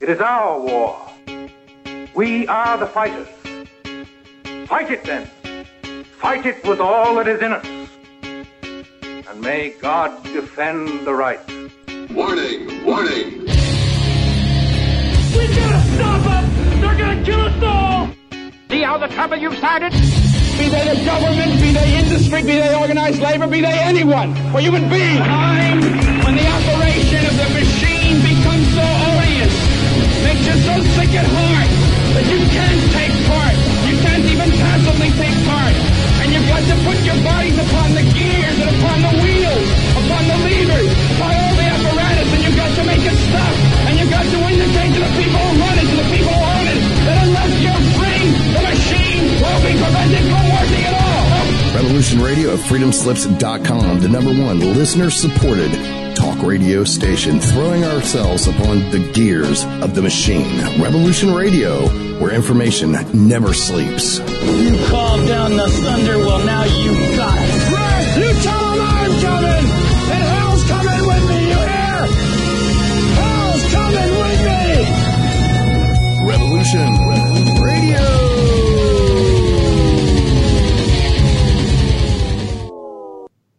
It is our war. We are the fighters. Fight it then. Fight it with all that is in us. And may God defend the right. Warning! Warning! We gotta stop them! They're gonna kill us all! See how the trouble you've started? Be they the government, be they industry, be they organized labor, be they anyone, or human beings. Time when the operation of the so sick at heart that you can't take part. You can't even passively take part. And you've got to put your bodies upon the gears and upon the wheels, upon the levers, upon all the apparatus, and you've got to make it stop. And you've got to indicate to the people who run it, to the people who own it, that unless you're free, the machine will be prevented from working at all. Revolution Radio at freedomslips.com, the number one listener supported radio station, throwing ourselves upon the gears of the machine. Revolution Radio, where information never sleeps. You called down the thunder, well, now you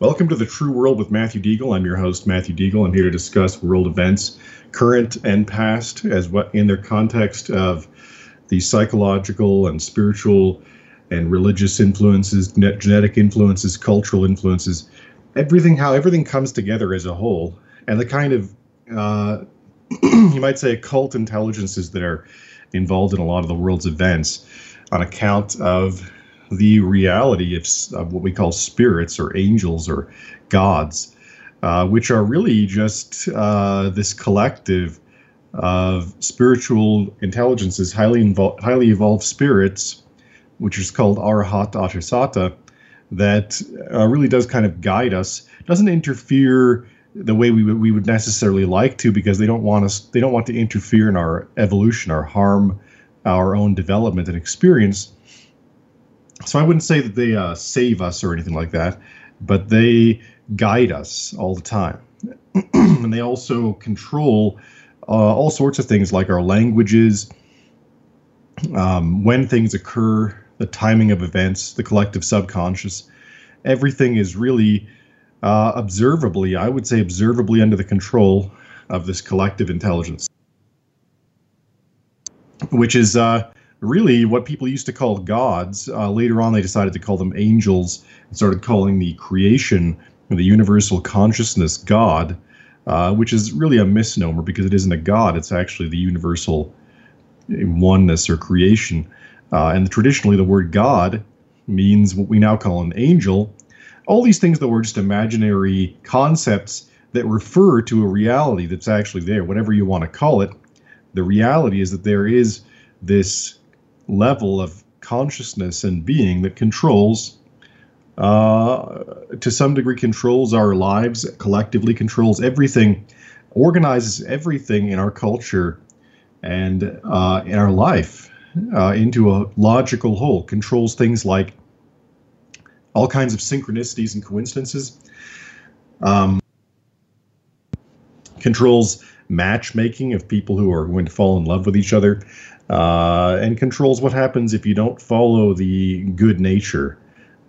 Welcome to the True World with Matthew Deagle. I'm your host, Matthew Deagle. I'm here to discuss world events, current and past, as what in their context of the psychological and spiritual and religious influences, genetic influences, cultural influences, everything, how everything comes together as a whole, and the kind of, uh, you might say, occult intelligences that are involved in a lot of the world's events on account of the reality of, of what we call spirits or angels or gods, uh, which are really just uh, this collective of spiritual intelligences, highly involved, highly evolved spirits, which is called Arahat Atasata, that uh, really does kind of guide us. Doesn't interfere the way we would, we would necessarily like to because they don't want us. They don't want to interfere in our evolution or harm our own development and experience so I wouldn't say that they uh, save us or anything like that, but they guide us all the time, and they also control uh, all sorts of things like our languages, um, when things occur, the timing of events, the collective subconscious. Everything is really uh, observably, I would say, observably under the control of this collective intelligence, which is uh, really what people used to call gods. Uh, later on, they decided to call them angels and started calling the creation, the universal consciousness, God, uh, which is really a misnomer because it isn't a god, it's actually the universal oneness or creation. Uh, and traditionally, the word God means what we now call an angel. All these things that were just imaginary concepts that refer to a reality that's actually there, whatever you want to call it. The reality is that there is this level of consciousness and being that controls uh, to some degree controls our lives collectively controls everything organizes everything in our culture and uh, in our life uh, into a logical whole, controls things like all kinds of synchronicities and coincidences, um, controls matchmaking of people who are going to fall in love with each other, uh, and controls what happens if you don't follow the good nature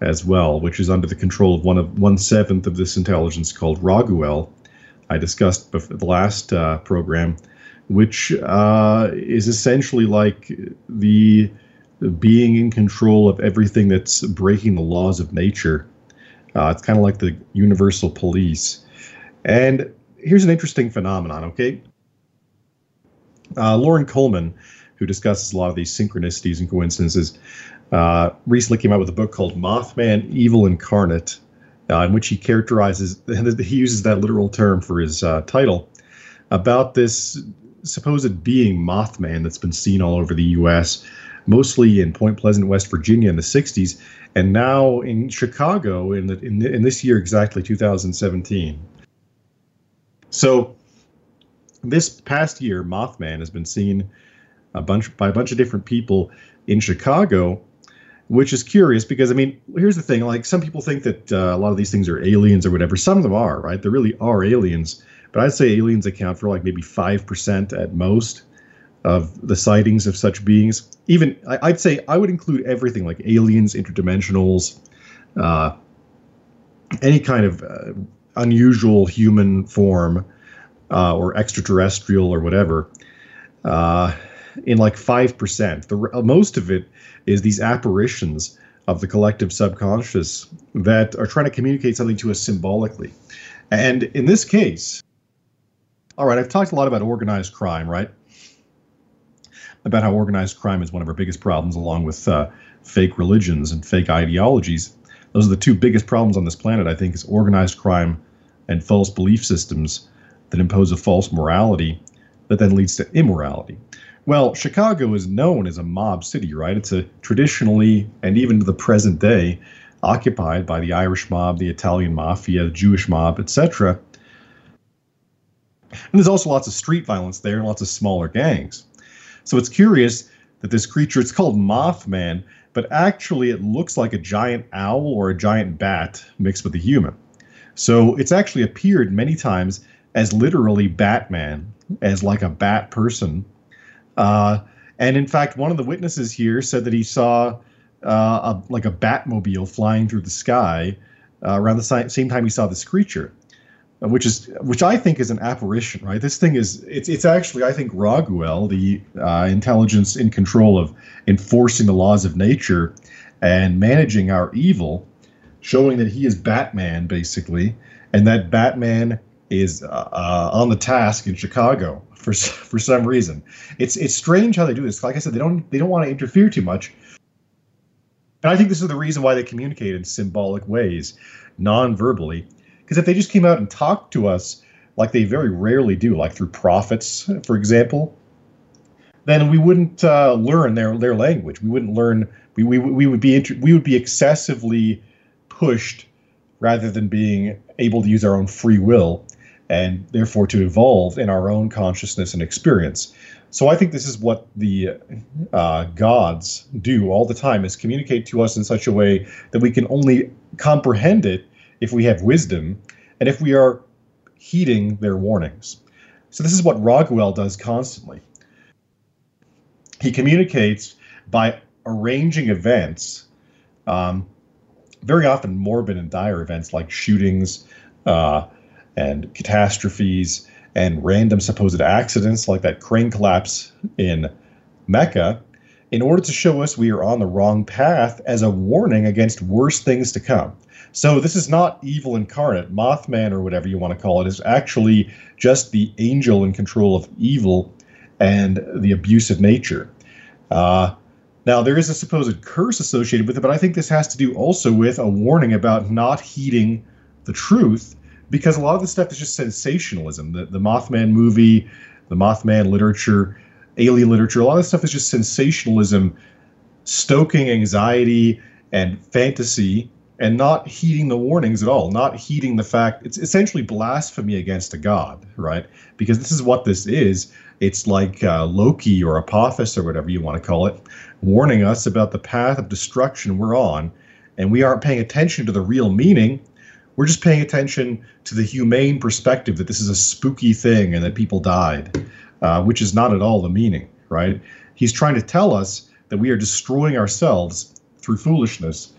as well, which is under the control of one of one seventh of this intelligence called Raguel. I discussed before the last uh, program, which uh, is essentially like the being in control of everything that's breaking the laws of nature. Uh, it's kind of like the universal police. And here's an interesting phenomenon, okay? Uh, Loren Coleman, who discusses a lot of these synchronicities and coincidences, uh, recently came out with a book called Mothman Evil Incarnate, uh, in which he characterizes, he uses that literal term for his uh, title, about this supposed being Mothman that's been seen all over the U.S., mostly in Point Pleasant, West Virginia in the 60s, and now in Chicago in, the, in, the, in this year exactly, 2017. So, this past year, Mothman has been seen a bunch by a bunch of different people in Chicago, which is curious because I mean, here's the thing: like some people think that uh, a lot of these things are aliens or whatever. Some of them are, right? There really are aliens, but I'd say aliens account for like maybe five percent at most of the sightings of such beings. Even I'd say I would include everything like aliens, interdimensionals, uh, any kind of uh, unusual human form uh, or extraterrestrial or whatever. Uh, in like five percent, the most of it is these apparitions of the collective subconscious that are trying to communicate something to us symbolically. And in this case, all right, I've talked a lot about organized crime, right? About how organized crime is one of our biggest problems, along with uh, fake religions and fake ideologies. Those are the two biggest problems on this planet, I think, is organized crime and false belief systems that impose a false morality that then leads to immorality. Well, Chicago is known as a mob city, right? It's a traditionally and even to the present day occupied by the Irish mob, the Italian mafia, the Jewish mob, etc. And there's also lots of street violence there and lots of smaller gangs. So it's curious that this creature, it's called Mothman, but actually it looks like a giant owl or a giant bat mixed with a human. So it's actually appeared many times as literally Batman, as like a bat person uh, and in fact, one of the witnesses here said that he saw uh, a, like a Batmobile flying through the sky uh, around the same time he saw this creature, uh, which is which I think is an apparition. Right? This thing is it's it's actually I think Raguel, the uh, intelligence in control of enforcing the laws of nature and managing our evil, showing that he is Batman basically, and that Batman is uh, on the task in Chicago for for some reason. It's it's strange how they do this. Like I said, they don't they don't want to interfere too much. And I think this is the reason why they communicate in symbolic ways, non-verbally. Because if they just came out and talked to us like they very rarely do, like through prophets, for example, then we wouldn't uh, learn their their language. We wouldn't learn. We we, we would be inter- we would be excessively pushed rather than being able to use our own free will and therefore to evolve in our own consciousness and experience. So I think this is what the uh, gods do all the time: is communicate to us in such a way that we can only comprehend it if we have wisdom and if we are heeding their warnings. So this is what Raguel does constantly. He communicates by arranging events, um, very often morbid and dire events like shootings, uh, and catastrophes and random supposed accidents like that crane collapse in Mecca in order to show us we are on the wrong path as a warning against worse things to come. So this is not evil incarnate, Mothman or whatever you want to call it, is actually just the angel in control of evil and the abusive nature. Uh, now there is a supposed curse associated with it, but I think this has to do also with a warning about not heeding the truth because a lot of the stuff is just sensationalism. The the Mothman movie, the Mothman literature, alien literature, a lot of the stuff is just sensationalism, stoking anxiety and fantasy and not heeding the warnings at all, not heeding the fact it's essentially blasphemy against a god, right? Because this is what this is. It's like uh, Loki or Apophis or whatever you want to call it, warning us about the path of destruction we're on, and we aren't paying attention to the real meaning. We're just paying attention to the humane perspective that this is a spooky thing and that people died, uh, which is not at all the meaning, right? He's trying to tell us that we are destroying ourselves through foolishness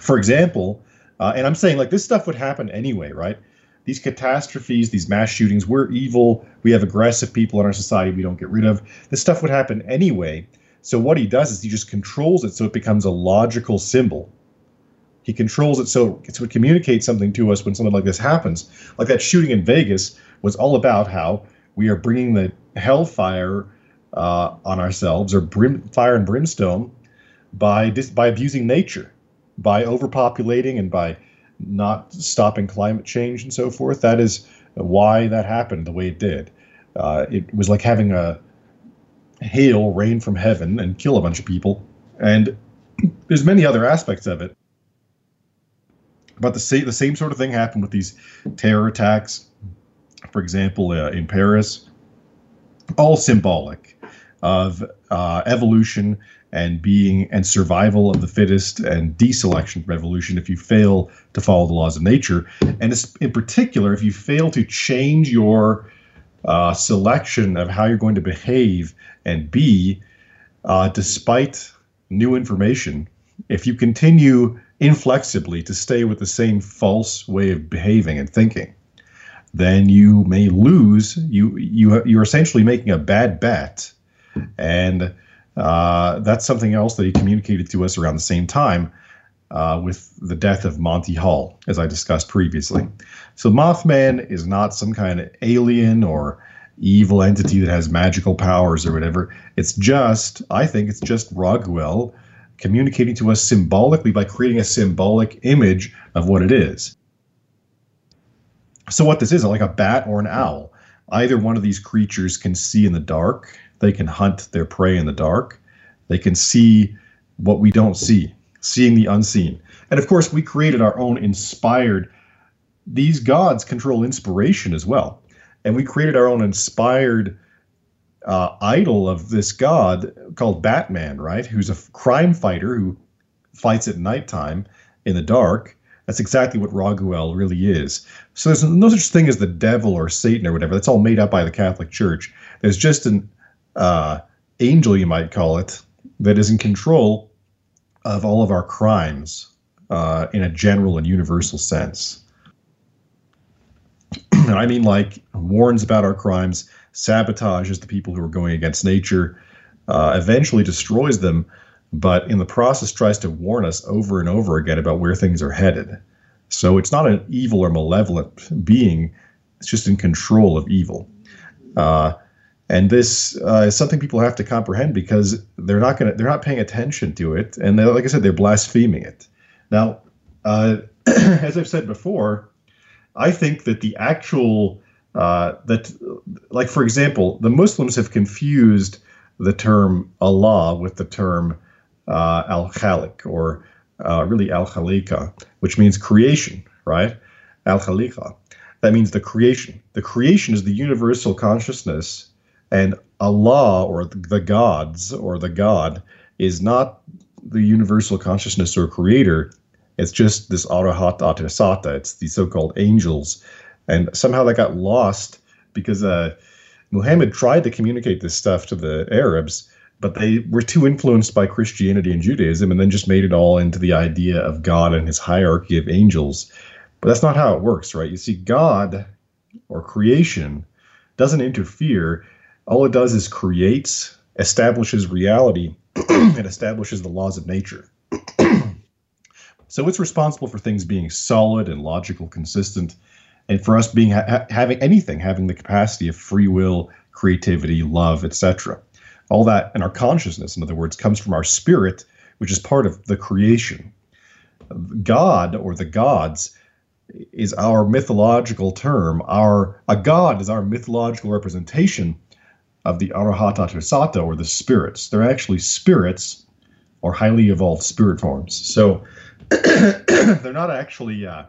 for example, uh, and I'm saying like this stuff would happen anyway, right? These catastrophes, these mass shootings, we're evil. We have aggressive people in our society we don't get rid of. This stuff would happen anyway. So what he does is he just controls it so it becomes a logical symbol. He controls it so, it communicates something to us when something like this happens. Like that shooting in Vegas was all about how we are bringing the hellfire uh, on ourselves or brim, fire and brimstone by dis- by abusing nature by overpopulating and by not stopping climate change and so forth. That is why that happened the way it did. Uh, it was like having a hail rain from heaven and kill a bunch of people. And there's many other aspects of it. But the same, the same sort of thing happened with these terror attacks, for example, uh, in Paris. All symbolic of uh, evolution and being and survival of the fittest and deselection revolution if you fail to follow the laws of nature. And in particular, if you fail to change your uh, selection of how you're going to behave and be, uh, despite new information, if you continue inflexibly to stay with the same false way of behaving and thinking, then you may lose. You you you're essentially making a bad bet, and uh, that's something else that he communicated to us around the same time uh, with the death of Monty Hall, as I discussed previously. So Mothman is not some kind of alien or evil entity that has magical powers or whatever. It's just, I think, it's just Raguel communicating to us symbolically by creating a symbolic image of what it is. So what this is, like a bat or an owl. Either one of these creatures can see in the dark they can hunt their prey in the dark. They can see what we don't see, seeing the unseen. And of course, we created our own inspired. These gods control inspiration as well. And we created our own inspired uh, idol of this god called Batman, right? Who's a crime fighter who fights at nighttime in the dark. That's exactly what Raguel really is. So there's no such thing as the devil or Satan or whatever. That's all made up by the Catholic Church. There's just an uh, angel, you might call it, that is in control of all of our crimes uh, in a general and universal sense. and I mean, like, warns about our crimes, sabotages the people who are going against nature, uh, eventually destroys them, but in the process tries to warn us over and over again about where things are headed. So it's not an evil or malevolent being, it's just in control of evil. Uh, and this uh, is something people have to comprehend because they're not going to they're not paying attention to it and like i said they're blaspheming it now uh, as i've said before i think that the actual uh, that like for example the muslims have confused the term allah with the term uh, al-khaliq or uh, really al-khaliqa which means creation right al-khaliqa that means the creation the creation is the universal consciousness and Allah or the gods or the God is not the universal consciousness or creator. It's just this arahat atasata. It's the so-called angels, and somehow that got lost because uh, Muhammad tried to communicate this stuff to the Arabs, but they were too influenced by Christianity and Judaism, and then just made it all into the idea of God and His hierarchy of angels. But that's not how it works, right? You see, God or creation doesn't interfere all it does is creates, establishes reality, and establishes the laws of nature. so it's responsible for things being solid and logical, consistent, and for us being ha- having anything having the capacity of free will, creativity, love, etc. All that and our consciousness, in other words, comes from our spirit, which is part of the creation. God or the gods is our mythological term. Our a god is our mythological representation of the Arahata or the spirits. They're actually spirits or highly evolved spirit forms. So they're not actually uh,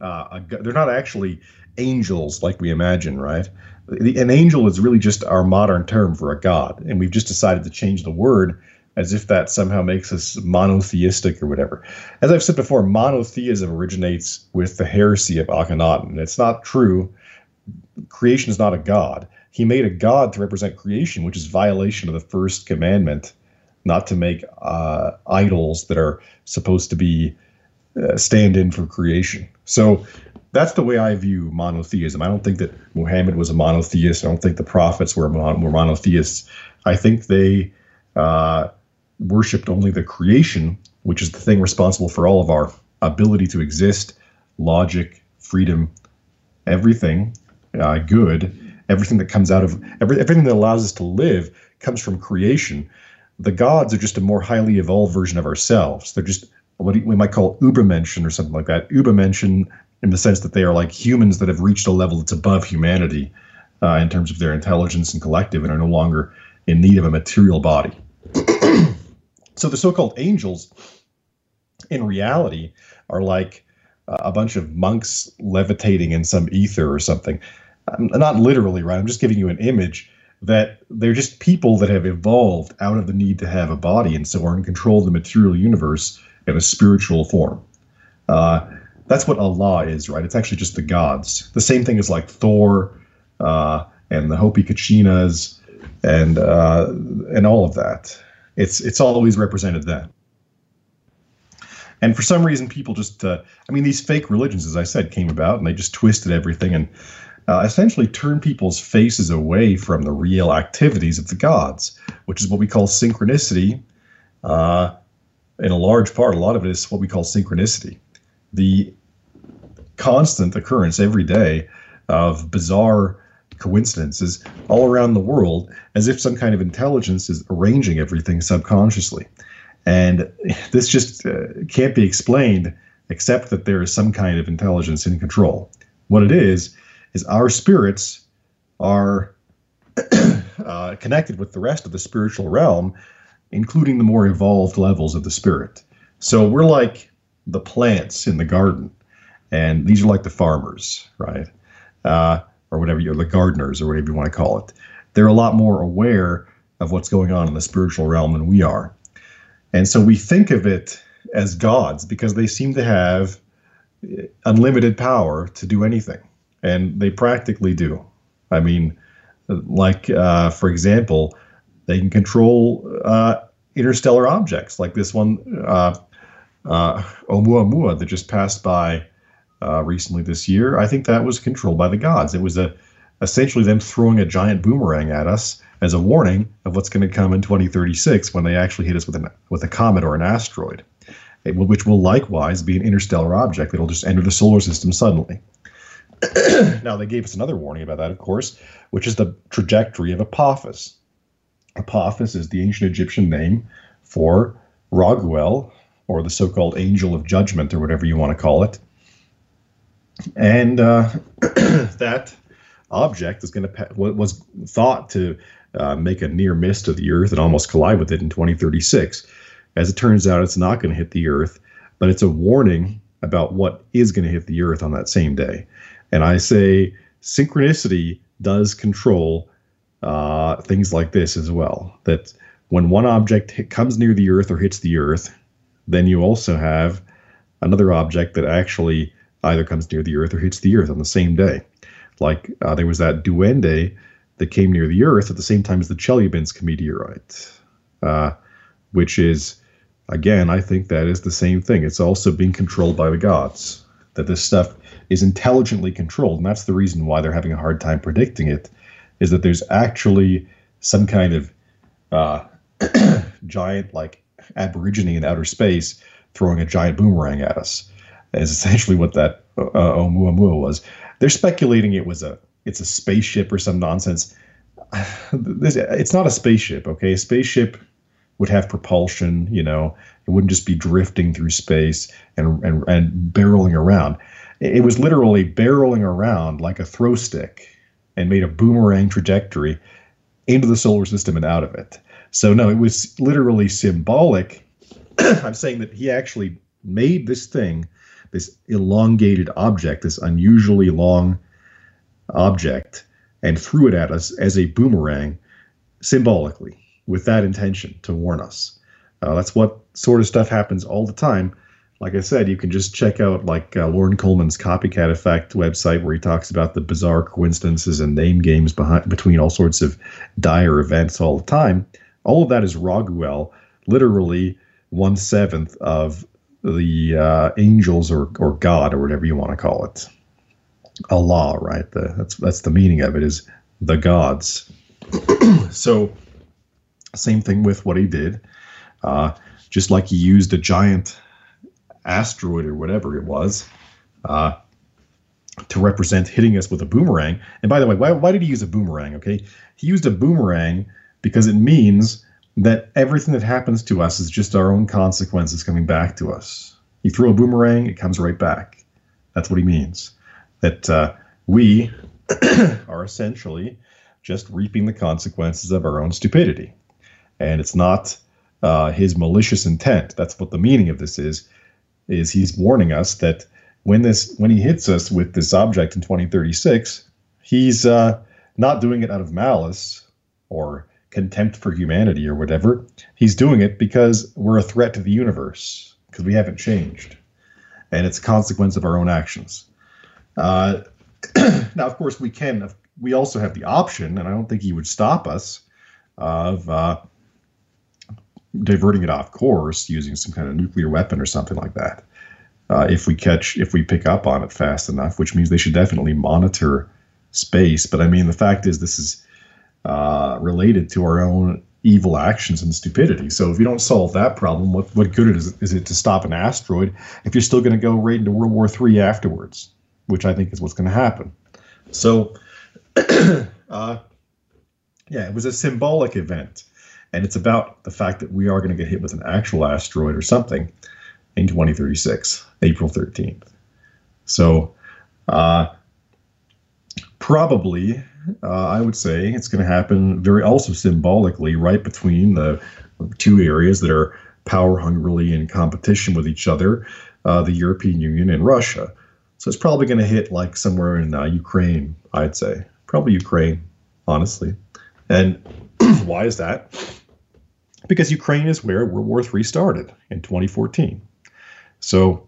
uh, they're not actually angels like we imagine, right? An angel is really just our modern term for a god, and we've just decided to change the word as if that somehow makes us monotheistic or whatever. As I've said before, monotheism originates with the heresy of Akhenaten. It's not true. Creation is not a god. He made a god to represent creation, which is violation of the first commandment, not to make uh, idols that are supposed to be uh, stand in for creation. So that's the way I view monotheism. I don't think that Muhammad was a monotheist. I don't think the prophets were, mon- were monotheists. I think they uh, worshipped only the creation, which is the thing responsible for all of our ability to exist, logic, freedom, everything uh, good, everything that comes out of every, everything that allows us to live comes from creation. The gods are just a more highly evolved version of ourselves. They're just what we might call Übermenschen or something like that. Übermenschen in the sense that they are like humans that have reached a level that's above humanity uh, in terms of their intelligence and collective and are no longer in need of a material body. So the so-called angels, in reality, are like uh, a bunch of monks levitating in some ether or something. Not literally, right? I'm just giving you an image that they're just people that have evolved out of the need to have a body and so are in control of the material universe in a spiritual form. Uh, that's what Allah is, right? It's actually just the gods. The same thing is like Thor uh, and the Hopi Kachinas and uh, and all of that. It's it's always represented that. And for some reason, people just, uh, I mean, these fake religions, as I said, came about and they just twisted everything and uh, essentially turned people's faces away from the real activities of the gods, which is what we call synchronicity. In a large part, a lot of it is what we call synchronicity. The constant occurrence every day of bizarre coincidences all around the world as if some kind of intelligence is arranging everything subconsciously. And this just uh, can't be explained except that there is some kind of intelligence in control. What it is, is our spirits are uh, connected with the rest of the spiritual realm, including the more evolved levels of the spirit. So we're like the plants in the garden, and these are like the farmers, right? Uh, or whatever you're the gardeners or whatever you want to call it. They're a lot more aware of what's going on in the spiritual realm than we are. And so we think of it as gods because they seem to have unlimited power to do anything. And they practically do. I mean, like, uh, for example, they can control uh, interstellar objects like this one, uh, uh, Oumuamua, that just passed by uh, recently this year. I think that was controlled by the gods. It was a essentially them throwing a giant boomerang at us as a warning of what's going to come in 2036 when they actually hit us with an with a comet or an asteroid, which will likewise be an interstellar object that'll just enter the solar system suddenly. now they gave us another warning about that, of course, which is the trajectory of Apophis. Apophis is the ancient Egyptian name for Raguel, or the so-called angel of judgment, or whatever you want to call it and uh, that object is going to was thought to uh, make a near miss to the Earth and almost collide with it in 2036. As it turns out, it's not going to hit the Earth, but it's a warning about what is going to hit the Earth on that same day. And I say synchronicity does control uh, things like this as well. That when one object hit, comes near the Earth or hits the Earth, then you also have another object that actually either comes near the Earth or hits the Earth on the same day. Like uh, there was that Duende that came near the Earth at the same time as the Chelyabinsk meteorite, uh, which is, again, I think that is the same thing. It's also being controlled by the gods. That this stuff is intelligently controlled, and that's the reason why they're having a hard time predicting it. Is that there's actually some kind of uh, giant, like aborigine in outer space, throwing a giant boomerang at us is essentially what that uh, Oumuamua was. They're speculating it was a it's a spaceship or some nonsense. This, it's not a spaceship, okay? A spaceship would have propulsion, you know, it wouldn't just be drifting through space and and, and barreling around. It was literally barreling around like a throw stick and made a boomerang trajectory into the solar system and out of it. So no, it was literally symbolic I'm saying that he actually made this thing, this elongated object, this unusually long object, and threw it at us as a boomerang symbolically with that intention to warn us. Uh, that's what sort of stuff happens all the time. Like I said, you can just check out like uh, Loren Coleman's Copycat Effect website where he talks about the bizarre coincidences and name games behind between all sorts of dire events all the time. All of that is Raguel, literally one seventh of the uh, angels or or God or whatever you want to call it. Allah, right? The, that's that's the meaning of it is the gods. so, same thing with what he did. Uh, just like he used a giant asteroid or whatever it was uh, to represent hitting us with a boomerang. And by the way, why, why did he use a boomerang? Okay, he used a boomerang because it means that everything that happens to us is just our own consequences coming back to us. You throw a boomerang, it comes right back. That's what he means. That uh, we are essentially just reaping the consequences of our own stupidity. And it's not uh, his malicious intent. That's what the meaning of this is. Is he's warning us that when this when he hits us with this object in 2036, he's uh, not doing it out of malice or contempt for humanity or whatever. He's doing it because we're a threat to the universe because we haven't changed, and it's a consequence of our own actions. Uh, now, of course, we can. We also have the option, and I don't think he would stop us of uh, diverting it off course using some kind of nuclear weapon or something like that. Uh, if we catch, if we pick up on it fast enough, which means they should definitely monitor space. But I mean, the fact is, this is uh, related to our own evil actions and stupidity. So if you don't solve that problem, what what good is, is it to stop an asteroid if you're still going to go right into World War III afterwards, which I think is what's going to happen. So, uh, yeah, it was a symbolic event and it's about the fact that we are going to get hit with an actual asteroid or something in 2036, April 13th. So, uh, probably, uh, I would say it's going to happen very also symbolically right between the two areas that are power hungrily in competition with each other, uh, the European Union and Russia. So it's probably going to hit like somewhere in uh, Ukraine, I'd say. Probably Ukraine, honestly. And why is that? because Ukraine is where World War III started in 2014. So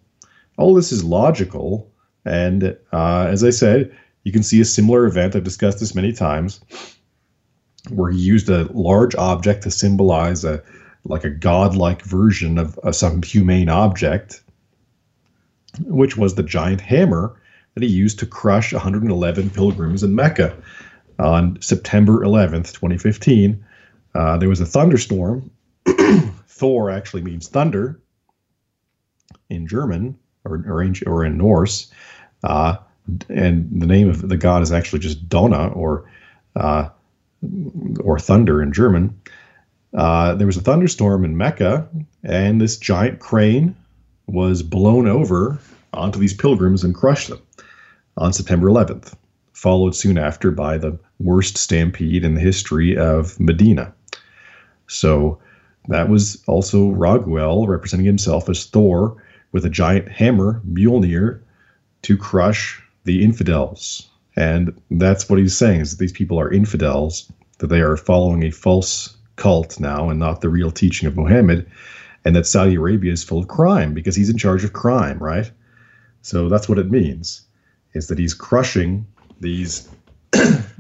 all this is logical. And uh, as I said, you can see a similar event. I've discussed this many times, where he used a large object to symbolize a like a godlike version of, of some humane object, which was the giant hammer that he used to crush 111 pilgrims in Mecca on September 11th, 2015 uh, there was a thunderstorm. Thor actually means thunder in German or, or, in, or in Norse. Uh, and the name of the god is actually just Dona or uh, or thunder in German. Uh, there was a thunderstorm in Mecca, and this giant crane was blown over onto these pilgrims and crushed them on September 11th, followed soon after by the worst stampede in the history of Medina. So that was also Raguel representing himself as Thor with a giant hammer, Mjolnir, to crush the infidels. And that's what he's saying is that these people are infidels, that they are following a false cult now and not the real teaching of Muhammad, and that Saudi Arabia is full of crime because he's in charge of crime, right? So that's what it means, is that he's crushing these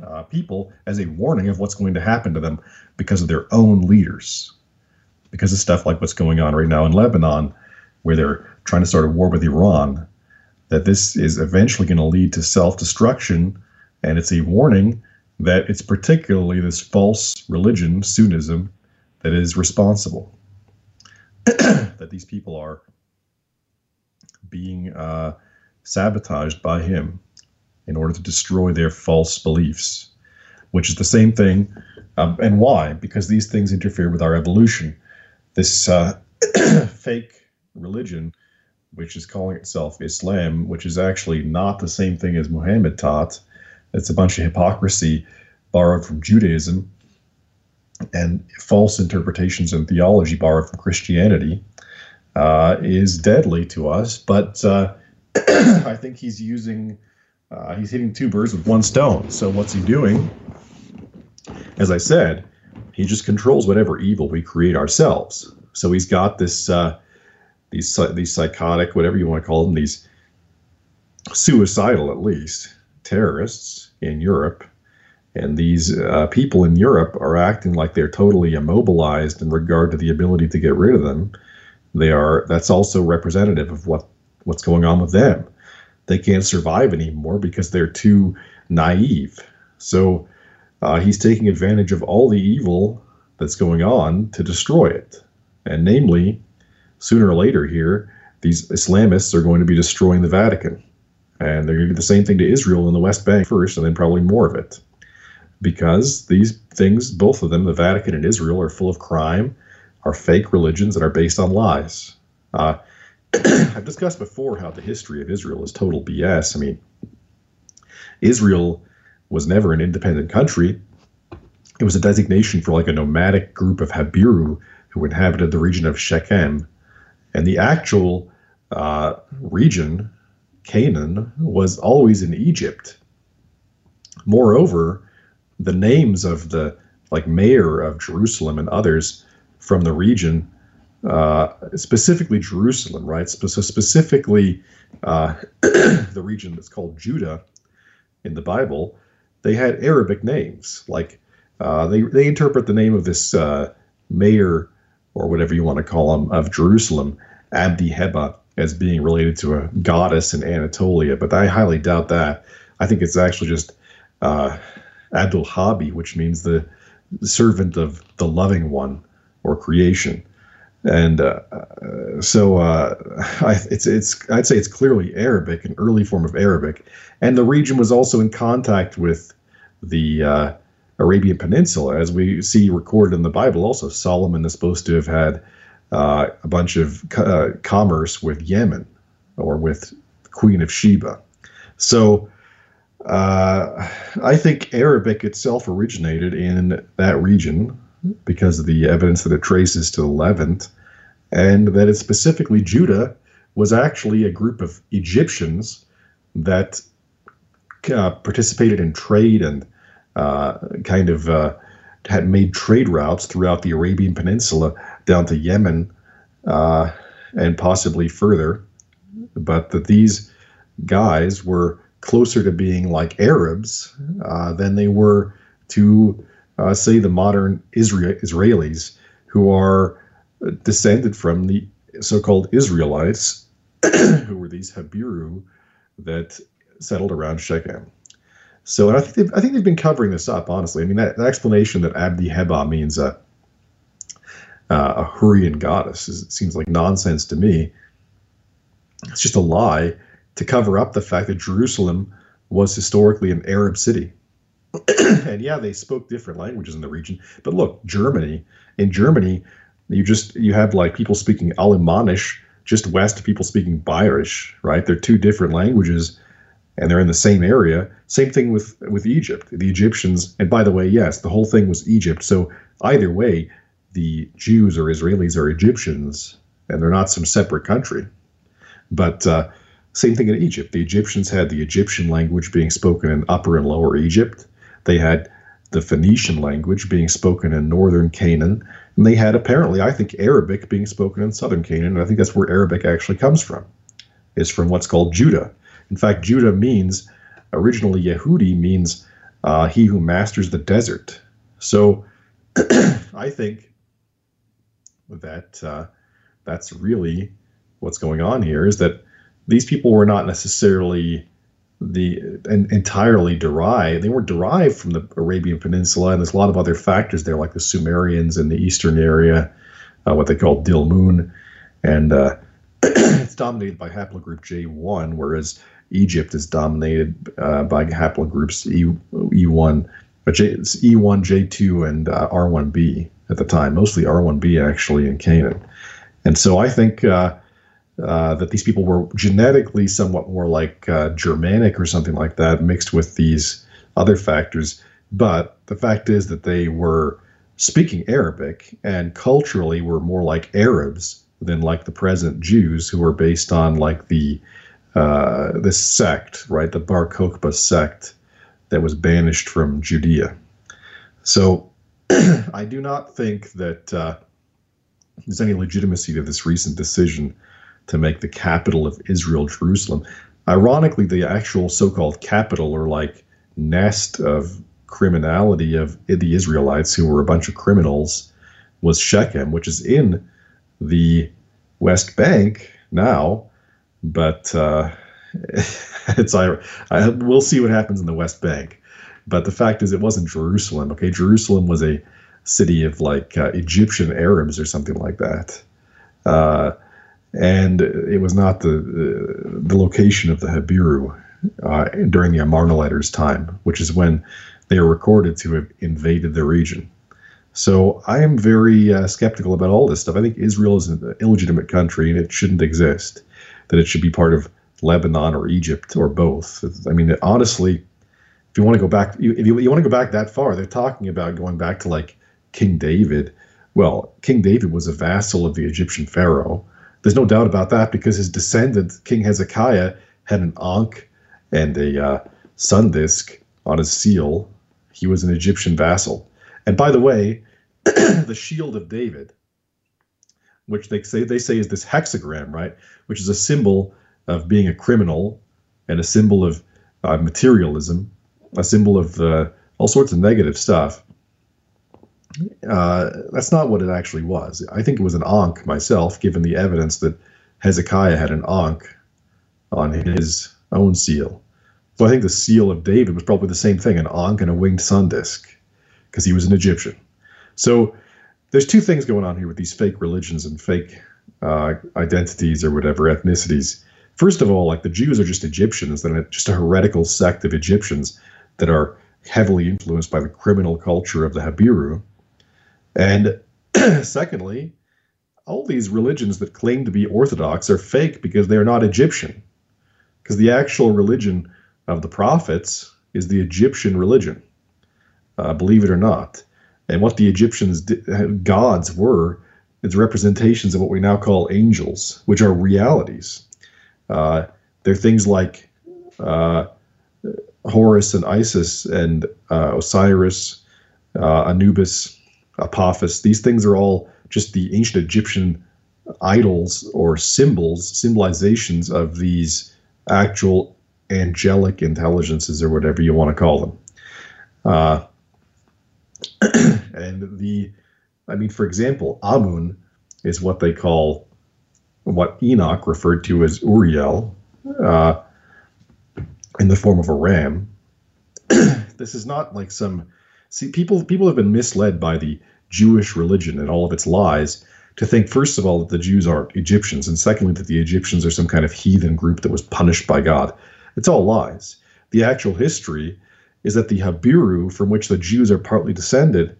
uh, people as a warning of what's going to happen to them because of their own leaders. Because of stuff like what's going on right now in Lebanon, where they're trying to start a war with Iran, that this is eventually going to lead to self destruction. And it's a warning that it's particularly this false religion, Sunnism, that is responsible. that these people are being uh, sabotaged by him in order to destroy their false beliefs, which is the same thing. Um, and why? Because these things interfere with our evolution. This uh, fake religion, which is calling itself Islam, which is actually not the same thing as Muhammad taught, it's a bunch of hypocrisy borrowed from Judaism and false interpretations and theology borrowed from Christianity. uh, is deadly to us. But uh, I think he's using, uh, he's hitting two birds with one stone. So what's he doing? As I said, he just controls whatever evil we create ourselves. So he's got this, uh, these these psychotic, whatever you want to call them, these suicidal at least terrorists in Europe. And these uh, people in Europe are acting like they're totally immobilized in regard to the ability to get rid of them. They are. That's also representative of what what's going on with them. They can't survive anymore because they're too naive. So uh, he's taking advantage of all the evil that's going on to destroy it. And namely, sooner or later here, these Islamists are going to be destroying the Vatican. And they're going to do the same thing to Israel in the West Bank first, and then probably more of it. Because these things, both of them, the Vatican and Israel, are full of crime, are fake religions, and are based on lies. Uh, I've discussed before how the history of Israel is total BS. I mean, Israel was never an independent country. It was a designation for like a nomadic group of Habiru who inhabited the region of Shechem. And the actual uh, region, Canaan, was always in Egypt. Moreover, the names of the like mayor of Jerusalem and others from the region, uh, specifically Jerusalem, right? So specifically uh, the region that's called Judah in the Bible, they had Arabic names. Like uh, they they interpret the name of this uh, mayor or whatever you want to call him of Jerusalem, Abdi Heba, as being related to a goddess in Anatolia. But I highly doubt that. I think it's actually just uh, Abdul Habi, which means the servant of the loving one or creation. And uh, so uh, I, it's it's I'd say it's clearly Arabic, an early form of Arabic, and the region was also in contact with the uh, Arabian Peninsula, as we see recorded in the Bible. Also, Solomon is supposed to have had uh, a bunch of co- uh, commerce with Yemen or with Queen of Sheba. So uh, I think Arabic itself originated in that region because of the evidence that it traces to the Levant, and that it specifically Judah was actually a group of Egyptians that uh, participated in trade and uh, kind of uh, had made trade routes throughout the Arabian Peninsula down to Yemen uh, and possibly further, but that these guys were closer to being like Arabs uh, than they were to uh, say the modern Israel Israelis who are descended from the so-called Israelites, who were these Habiru that settled around Shechem. So, and I think they've, I think they've been covering this up. Honestly, I mean that, that explanation that Abdi Heba means a uh, a Hurrian goddess is, seems like nonsense to me. It's just a lie to cover up the fact that Jerusalem was historically an Arab city. And yeah, they spoke different languages in the region. But look, Germany. In Germany, you just you have like people speaking Alemannish just west of people speaking Bayerisch, right? They're two different languages, and they're in the same area. Same thing with with Egypt. The Egyptians, and by the way, yes, the whole thing was Egypt. So either way, the Jews or Israelis are Egyptians, and they're not some separate country. But uh, same thing in Egypt. The Egyptians had the Egyptian language being spoken in Upper and Lower Egypt. They had the Phoenician language being spoken in northern Canaan, and they had apparently, I think, Arabic being spoken in southern Canaan. And I think that's where Arabic actually comes from, is from what's called Judah. In fact, Judah means originally Yehudi means uh, he who masters the desert. So I think that uh, that's really what's going on here is that these people were not necessarily the and entirely derived. They weren't derived from the Arabian Peninsula, and there's a lot of other factors there, like the Sumerians in the eastern area, uh, what they call Dilmun, and uh, it's dominated by haplogroup J1, whereas Egypt is dominated uh, by haplogroups E, E1, J, E1, J2, and uh, R1b at the time, mostly R1b actually in Canaan. And so I think uh, that these people were genetically somewhat more like uh, Germanic or something like that, mixed with these other factors. But the fact is that they were speaking Arabic and culturally were more like Arabs than like the present Jews who are based on like the uh, this sect, right, the Bar Kokhba sect that was banished from Judea. So I do not think that uh, there's any legitimacy to this recent decision to make the capital of Israel Jerusalem. Ironically, the actual so-called capital or like nest of criminality of the Israelites, who were a bunch of criminals, was Shechem, which is in the West Bank now, but uh, it's I, I we'll see what happens in the West Bank. But the fact is, it wasn't Jerusalem. Okay, Jerusalem was a city of like uh, Egyptian Arabs or something like that, uh, and it was not the the location of the Habiru uh, during the Amarna letters' time, which is when they are recorded to have invaded the region. So I am very uh, skeptical about all this stuff. I think Israel is an illegitimate country and it shouldn't exist. That it should be part of Lebanon or Egypt or both. I mean, honestly, if you want to go back, if you, you want to go back that far, they're talking about going back to like King David. Well, King David was a vassal of the Egyptian pharaoh. There's no doubt about that because his descendant, King Hezekiah, had an ankh and a uh, sun disk on his seal. He was an Egyptian vassal. And by the way, the shield of David, which they say they say is this hexagram, right? Which is a symbol of being a criminal and a symbol of uh, materialism, a symbol of uh, all sorts of negative stuff. Uh, that's not what it actually was. I think it was an ankh myself, given the evidence that Hezekiah had an ankh on his own seal. So I think the seal of David was probably the same thing, an ankh and a winged sun disk, because he was an Egyptian. So there's two things going on here with these fake religions and fake uh, identities or whatever ethnicities. First of all, like the Jews are just Egyptians, they're just a heretical sect of Egyptians that are heavily influenced by the criminal culture of the Habiru. And secondly, all these religions that claim to be Orthodox are fake because they're not Egyptian. Because the actual religion of the prophets is the Egyptian religion, uh, believe it or not. And what the Egyptians' did, gods were is representations of what we now call angels, which are realities. Uh, they're things like uh, Horus and Isis and uh, Osiris, uh, Anubis, Apophis. These things are all just the ancient Egyptian idols or symbols, symbolizations of these actual angelic intelligences or whatever you want to call them. Uh, and the, I mean, for example, Amun is what they call what Enoch referred to as Uriel uh, in the form of a ram. this is not like some see people people have been misled by the Jewish religion and all of its lies to think first of all that the Jews are Egyptians and secondly that the Egyptians are some kind of heathen group that was punished by God. It's all lies. The actual history is that the Habiru, from which the Jews are partly descended,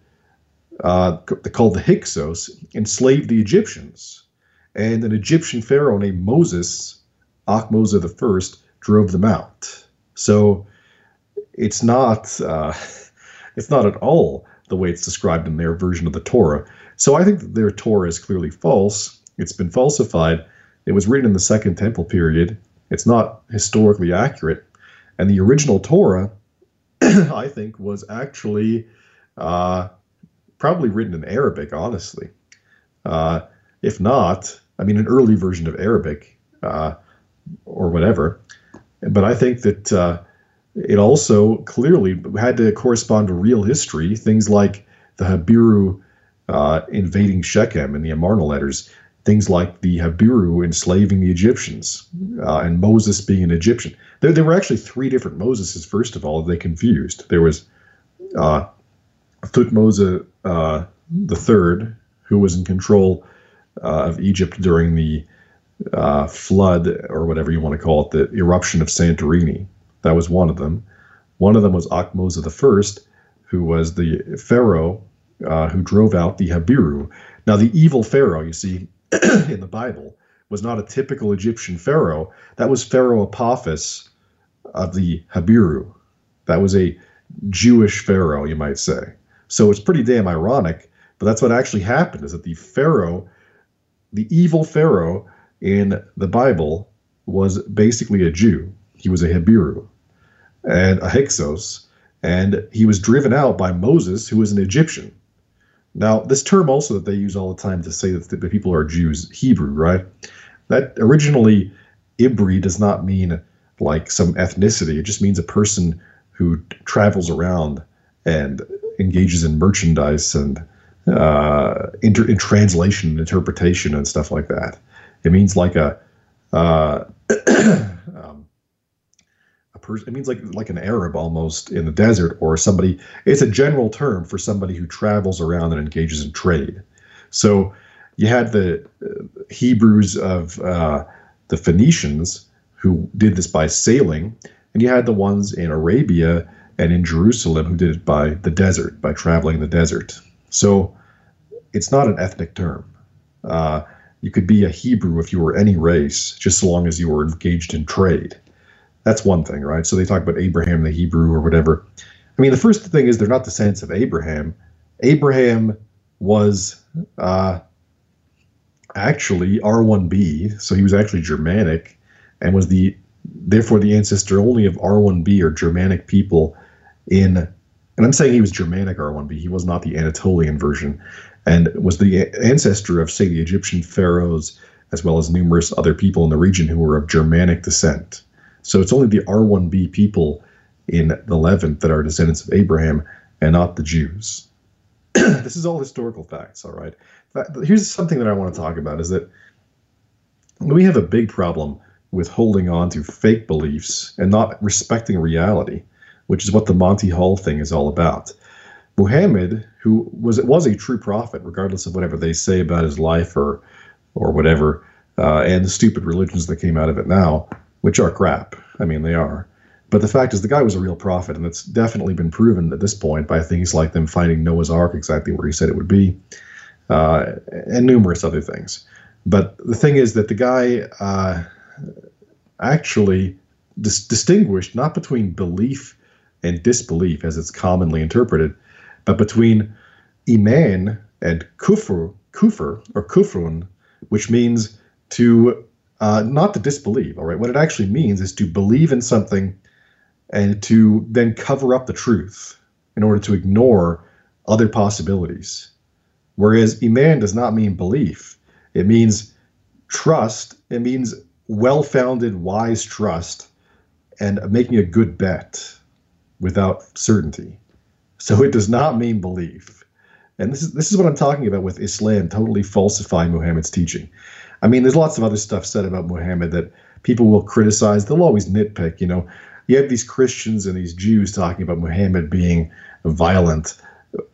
uh, called the Hyksos, enslaved the Egyptians. And an Egyptian pharaoh named Moses, Ahmose I, drove them out. So it's not uh, it's not at all the way it's described in their version of the Torah. So I think their Torah is clearly false. It's been falsified. It was written in the Second Temple period. It's not historically accurate. And the original Torah, I think, was actually uh, probably written in Arabic, honestly. Uh, if not, I mean, an early version of Arabic uh, or whatever. But I think that uh, it also clearly had to correspond to real history. Things like the Habiru uh, invading Shechem in the Amarna letters, things like the Habiru enslaving the Egyptians, uh, and Moses being an Egyptian. There, there were actually three different Moseses, first of all, they confused. There was uh, Thutmose uh, the third, who was in control uh, of Egypt during the uh, flood, or whatever you want to call it, the eruption of Santorini. That was one of them. One of them was the first, who was the pharaoh uh, who drove out the Habiru. Now, the evil pharaoh, you see, in the Bible, was not a typical Egyptian pharaoh. That was Pharaoh Apophis of the Habiru. That was a Jewish pharaoh, you might say. So it's pretty damn ironic, but that's what actually happened is that the pharaoh the evil Pharaoh in the Bible was basically a Jew. He was a Hebrew and a Hyksos, and he was driven out by Moses, who was an Egyptian. Now, this term also that they use all the time to say that the people are Jews, Hebrew, right? That originally, Ibri does not mean like some ethnicity. It just means a person who travels around and engages in merchandise and uh, inter- in translation and interpretation and stuff like that. It means like a uh, It means like like an Arab almost in the desert or somebody. It's a general term for somebody who travels around and engages in trade. So you had the uh, Hebrews of uh, the Phoenicians who did this by sailing, and you had the ones in Arabia and in Jerusalem who did it by the desert, by traveling the desert. So it's not an ethnic term. Uh, you could be a Hebrew if you were any race, just so long as you were engaged in trade. That's one thing, right? So they talk about Abraham the Hebrew or whatever. I mean, the first thing is they're not the descendants of Abraham. Abraham was uh, actually R1b, so he was actually Germanic, and was the therefore the ancestor only of R1b or Germanic people in. And I'm saying he was Germanic R1b. He was not the Anatolian version and was the ancestor of, say, the Egyptian pharaohs, as well as numerous other people in the region who were of Germanic descent. So it's only the R1b people in the Levant that are descendants of Abraham and not the Jews. this is all historical facts, all right? Here's something that I want to talk about is that we have a big problem with holding on to fake beliefs and not respecting reality, which is what the Monty Hall thing is all about. Muhammad, who was was a true prophet, regardless of whatever they say about his life or or whatever, uh, and the stupid religions that came out of it now, which are crap. I mean, they are. But the fact is, the guy was a real prophet, and it's definitely been proven at this point by things like them finding Noah's Ark exactly where he said it would be, uh, and numerous other things. But the thing is that the guy uh, actually dis- distinguished not between belief and disbelief, as it's commonly interpreted, but between iman and kufr, kufr or kufrun, which means to uh, not to disbelieve. All right, what it actually means is to believe in something and to then cover up the truth in order to ignore other possibilities. Whereas iman does not mean belief; it means trust. It means well-founded, wise trust, and making a good bet without certainty. So it does not mean belief. And this is this is what I'm talking about with Islam totally falsifying Muhammad's teaching. I mean, there's lots of other stuff said about Muhammad that people will criticize. They'll always nitpick. You know, you have these Christians and these Jews talking about Muhammad being violent,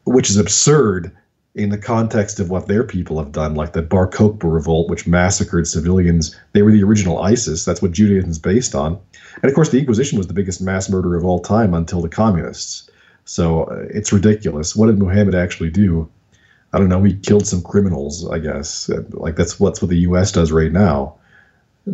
which is absurd in the context of what their people have done, like the Bar Kokhba revolt, which massacred civilians. They were the original ISIS. That's what Judaism is based on. And of course, the Inquisition was the biggest mass murder of all time until the communists. So uh, it's ridiculous. What did Muhammad actually do? I don't know. He killed some criminals, I guess. Like that's what's what the U.S. does right now.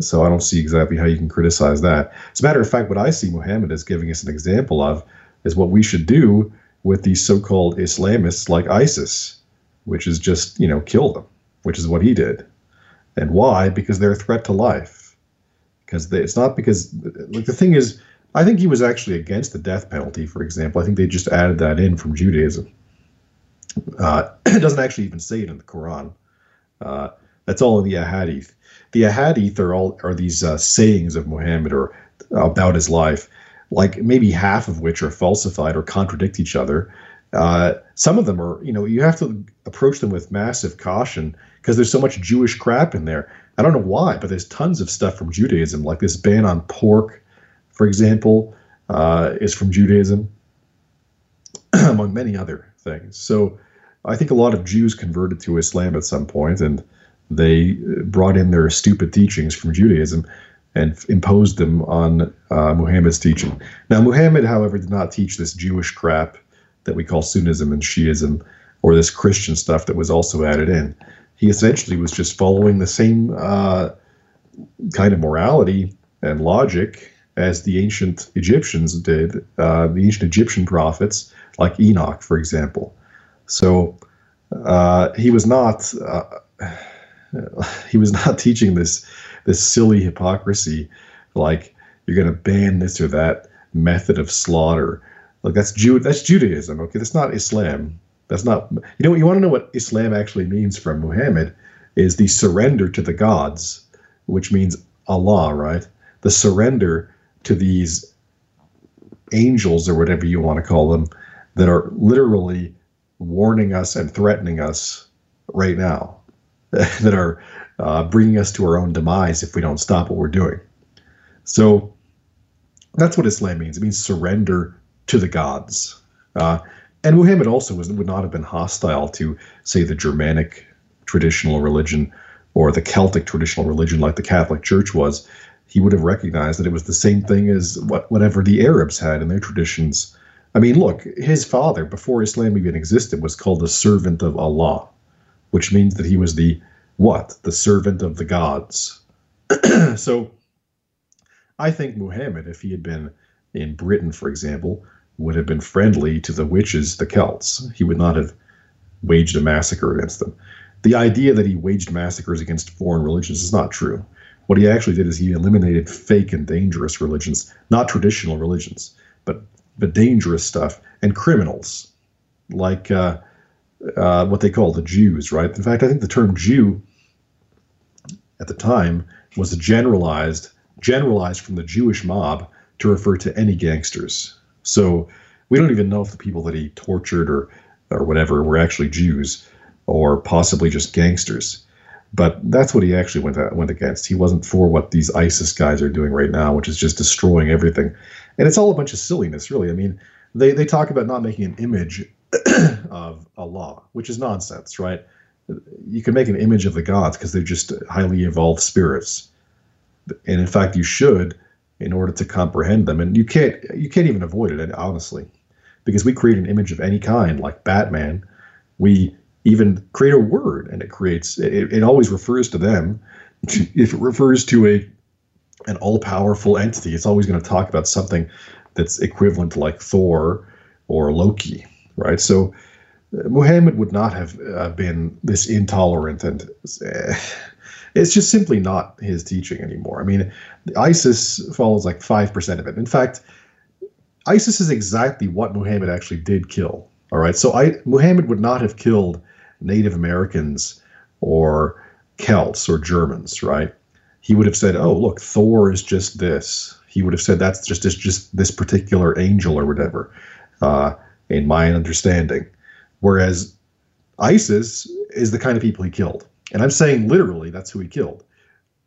So I don't see exactly how you can criticize that. As a matter of fact, what I see Muhammad as giving us an example of is what we should do with these so-called Islamists like ISIS, which is just you know kill them, which is what he did. And why? Because they're a threat to life. Because it's not because like the thing is I think he was actually against the death penalty, for example. I think they just added that in from Judaism. Uh, it doesn't actually even say it in the Quran. Uh, that's all in the Ahadith. The Ahadith are all are these uh, sayings of Muhammad or about his life, like maybe half of which are falsified or contradict each other. Uh, some of them are, you know, you have to approach them with massive caution because there's so much Jewish crap in there. I don't know why, but there's tons of stuff from Judaism, like this ban on pork for example, uh, is from Judaism, among many other things. So I think a lot of Jews converted to Islam at some point, and they brought in their stupid teachings from Judaism and imposed them on uh, Muhammad's teaching. Now, Muhammad, however, did not teach this Jewish crap that we call Sunnism and Shiism, or this Christian stuff that was also added in. He essentially was just following the same uh, kind of morality and logic as the ancient Egyptians did, uh, the ancient Egyptian prophets, like Enoch, for example. So uh, he was not, uh, he was not teaching this this silly hypocrisy like you're going to ban this or that method of slaughter. Like that's Jew that's Judaism. Okay, that's not Islam. That's not you know you want to know what Islam actually means from Muhammad is the surrender to the gods, which means Allah, right? The surrender to these angels or whatever you want to call them that are literally warning us and threatening us right now, that are uh, bringing us to our own demise if we don't stop what we're doing. So that's what Islam means. It means surrender to the gods. Uh, and Muhammad also was, would not have been hostile to, say, the Germanic traditional religion or the Celtic traditional religion like the Catholic Church was. He would have recognized that it was the same thing as what, whatever the Arabs had in their traditions. I mean, look, his father, before Islam even existed, was called the servant of Allah, which means that he was the what? The servant of the gods. so I think Muhammad, if he had been in Britain, for example, would have been friendly to the witches, the Celts. He would not have waged a massacre against them. The idea that he waged massacres against foreign religions is not true. What he actually did is he eliminated fake and dangerous religions, not traditional religions, but but dangerous stuff and criminals, like uh, uh, what they call the Jews. Right. In fact, I think the term Jew at the time was generalized generalized from the Jewish mob to refer to any gangsters. So we don't even know if the people that he tortured or or whatever were actually Jews or possibly just gangsters. But that's what he actually went uh, went against. He wasn't for what these ISIS guys are doing right now, which is just destroying everything. And it's all a bunch of silliness, really. I mean, they, they talk about not making an image of Allah, which is nonsense, right? You can make an image of the gods because they're just highly evolved spirits and in fact you should in order to comprehend them and you can't you can't even avoid it honestly because we create an image of any kind like batman we even create a word and it creates it, it always refers to them if it refers to a an all-powerful entity it's always going to talk about something that's equivalent to like thor or loki right so uh, muhammad would not have uh, been this intolerant and uh, it's just simply not his teaching anymore. I mean, ISIS follows like 5% of it. In fact, ISIS is exactly what Muhammad actually did kill. All right. So I, Muhammad would not have killed Native Americans or Celts or Germans, right? He would have said, "Oh, look, Thor is just this." He would have said, "That's just just, just this particular angel or whatever." Uh, in my understanding, whereas ISIS is the kind of people he killed. And I'm saying literally that's who he killed.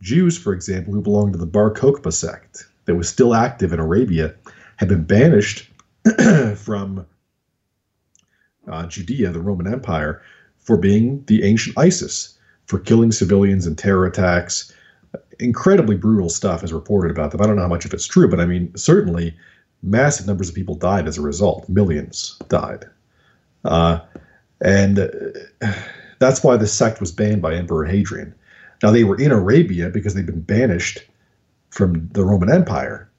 Jews, for example, who belonged to the Bar Kokhba sect that was still active in Arabia, had been banished from uh, Judea, the Roman Empire, for being the ancient ISIS, for killing civilians and terror attacks. Incredibly brutal stuff is reported about them. I don't know how much of it's true, but I mean, certainly massive numbers of people died as a result. Millions died. Uh, and. Uh, that's why the sect was banned by Emperor Hadrian. Now, they were in Arabia because they'd been banished from the Roman Empire.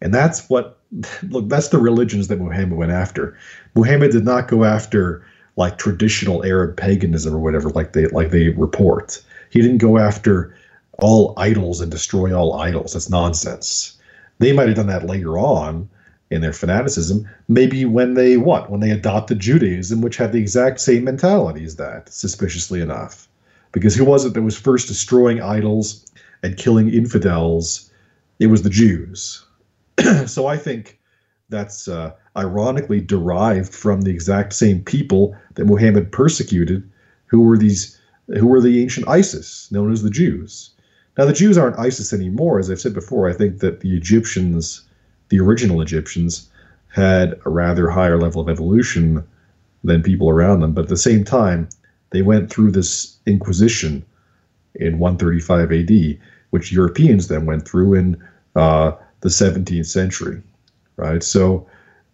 And that's what, look, that's the religions that Muhammad went after. Muhammad did not go after like traditional Arab paganism or whatever, like they like they report. He didn't go after all idols and destroy all idols. That's nonsense. They might have done that later on, in their fanaticism, maybe when they what? When they adopted Judaism, which had the exact same mentality as that, suspiciously enough. Because who was it that was first destroying idols and killing infidels? It was the Jews. so I think that's uh, ironically derived from the exact same people that Muhammad persecuted, who were these, who were the ancient ISIS, known as the Jews. Now the Jews aren't ISIS anymore, as I've said before. I think that the Egyptians the original Egyptians had a rather higher level of evolution than people around them. But at the same time, they went through this Inquisition in 135 AD, which Europeans then went through in uh, the 17th century, right? So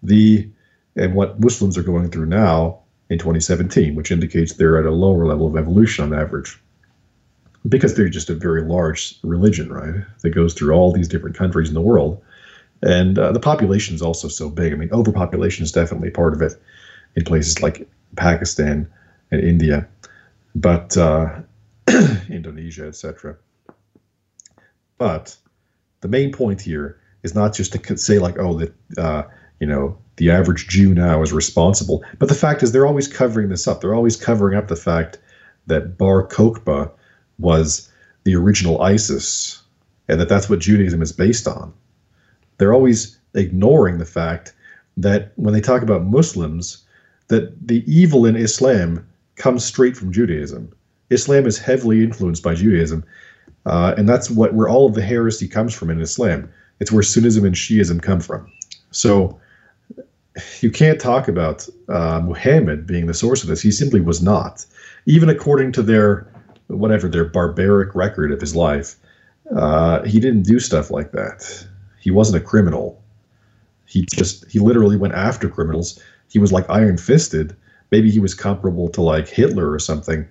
the and what Muslims are going through now in 2017, which indicates they're at a lower level of evolution on average, because they're just a very large religion, right? That goes through all these different countries in the world and uh, the population is also so big. I mean, overpopulation is definitely part of it in places like Pakistan and India. But uh, Indonesia, etc. But the main point here is not just to say like, oh, that uh, you know the average Jew now is responsible, but the fact is they're always covering this up. They're always covering up the fact that Bar Kokhba was the original ISIS, and that that's what Judaism is based on. They're always ignoring the fact that when they talk about Muslims, that the evil in Islam comes straight from Judaism. Islam is heavily influenced by Judaism, uh, and that's what where all of the heresy comes from in Islam. It's where Sunnism and Shiism come from. So you can't talk about uh, Muhammad being the source of this. He simply was not, even according to their whatever their barbaric record of his life. Uh, he didn't do stuff like that. He wasn't a criminal. He just he literally went after criminals. He was like iron fisted. Maybe he was comparable to like Hitler or something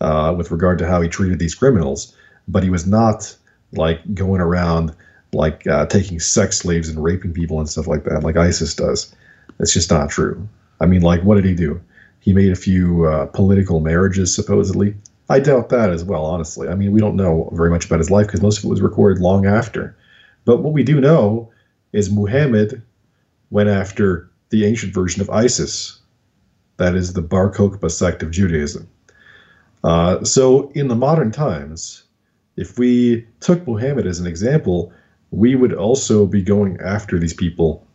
uh, with regard to how he treated these criminals, but he was not like going around like uh, taking sex slaves and raping people and stuff like that, like ISIS does. It's just not true. I mean, like, what did he do? He made a few uh, political marriages, supposedly. I doubt that as well, honestly. I mean, we don't know very much about his life because most of it was recorded long after. But what we do know is Muhammad went after the ancient version of ISIS, that is the Bar Kokhba sect of Judaism. Uh, so, in the modern times, if we took Muhammad as an example, we would also be going after these people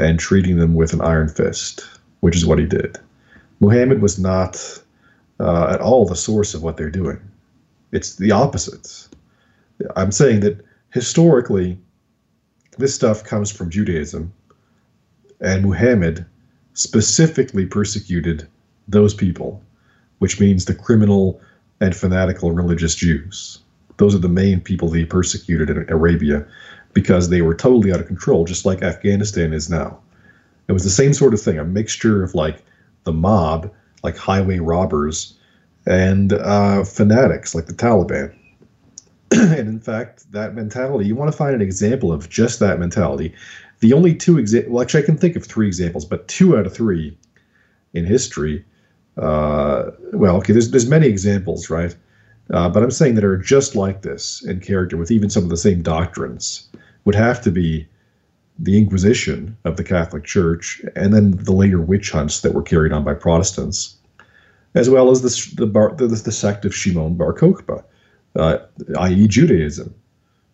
and treating them with an iron fist, which is what he did. Muhammad was not uh, at all the source of what they're doing. It's the opposite. I'm saying that historically, this stuff comes from Judaism, and Muhammad specifically persecuted those people, which means the criminal and fanatical religious Jews. Those are the main people he persecuted in Arabia because they were totally out of control, just like Afghanistan is now. It was the same sort of thing, a mixture of like the mob, like highway robbers, and uh, fanatics like the Taliban. and in fact, that mentality, you want to find an example of just that mentality. The only two examples, well, actually, I can think of three examples, but two out of three in history. Uh, well, okay, there's there's many examples, right? Uh, but I'm saying that are just like this in character, with even some of the same doctrines, would have to be the Inquisition of the Catholic Church, and then the later witch hunts that were carried on by Protestants, as well as the the, bar, the, the sect of Shimon Bar Kokhba, uh, i.e., Judaism.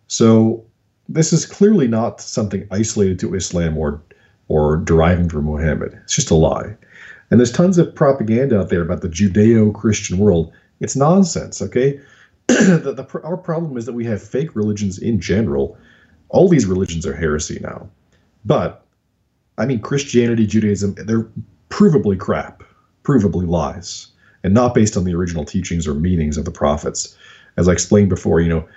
So this is clearly not something isolated to Islam or or deriving from Muhammad. It's just a lie. And there's tons of propaganda out there about the Judeo-Christian world it's nonsense, okay? the, the, our problem is that we have fake religions in general. All these religions are heresy now. But, I mean, Christianity, Judaism, they're provably crap, provably lies, and not based on the original teachings or meanings of the prophets. As I explained before, you know,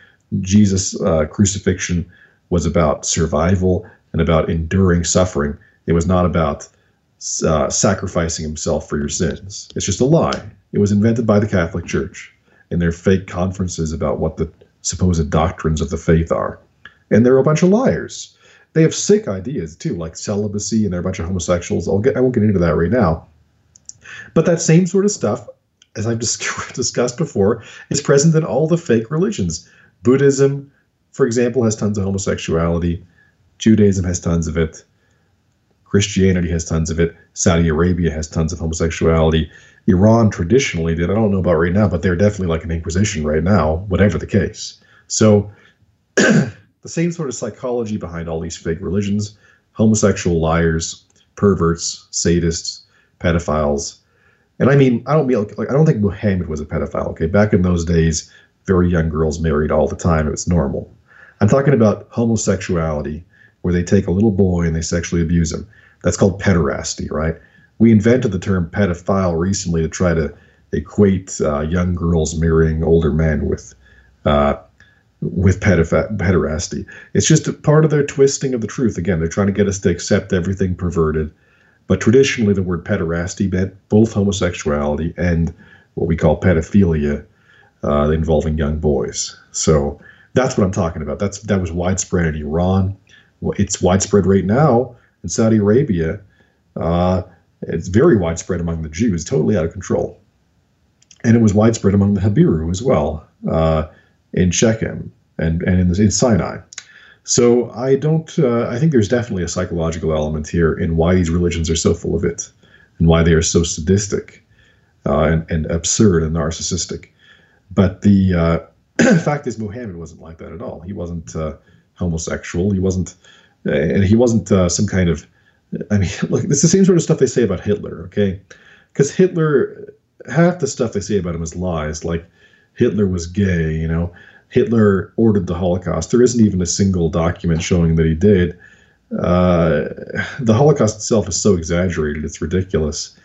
Jesus' uh, crucifixion was about survival and about enduring suffering. It was not about uh, sacrificing himself for your sins. It's just a lie. It was invented by the Catholic Church in their fake conferences about what the supposed doctrines of the faith are. And they're a bunch of liars. They have sick ideas too, like celibacy, and they're a bunch of homosexuals. I'll get, I won't get into that right now. But that same sort of stuff, as I've discussed before, is present in all the fake religions. Buddhism, for example, has tons of homosexuality. Judaism has tons of it. Christianity has tons of it. Saudi Arabia has tons of homosexuality. Iran traditionally did. I don't know about right now, but they're definitely like an inquisition right now, whatever the case. So the same sort of psychology behind all these fake religions, homosexual liars, perverts, sadists, pedophiles. And I mean, I don't mean like I don't think Muhammad was a pedophile. Okay, back in those days, very young girls married all the time. It was normal. I'm talking about homosexuality, where they take a little boy and they sexually abuse him. That's called pederasty, right? we invented the term pedophile recently to try to equate uh, young girls marrying older men with uh, with pederasty. It's just a part of their twisting of the truth. Again, they're trying to get us to accept everything perverted. But traditionally, the word pederasty meant both homosexuality and what we call pedophilia, uh, involving young boys. So that's what I'm talking about. That's that was widespread in Iran. It's widespread right now in Saudi Arabia. Uh, it's very widespread among the Jews, totally out of control. and it was widespread among the Habiru as well uh, in Shechem and and in, in Sinai. So I don't. Uh, I think there's definitely a psychological element here in why these religions are so full of it, and why they are so sadistic, uh, and, and, absurd and narcissistic. But the uh, fact is, Muhammad wasn't like that at all. He wasn't uh, homosexual. He wasn't, and he wasn't uh, some kind of. I mean, look, it's the same sort of stuff they say about Hitler. Okay, because Hitler, half the stuff they say about him is lies. Like Hitler was gay. You know Hitler ordered the Holocaust. There isn't even a single document showing that he did. Uh, the Holocaust itself is so exaggerated, it's ridiculous.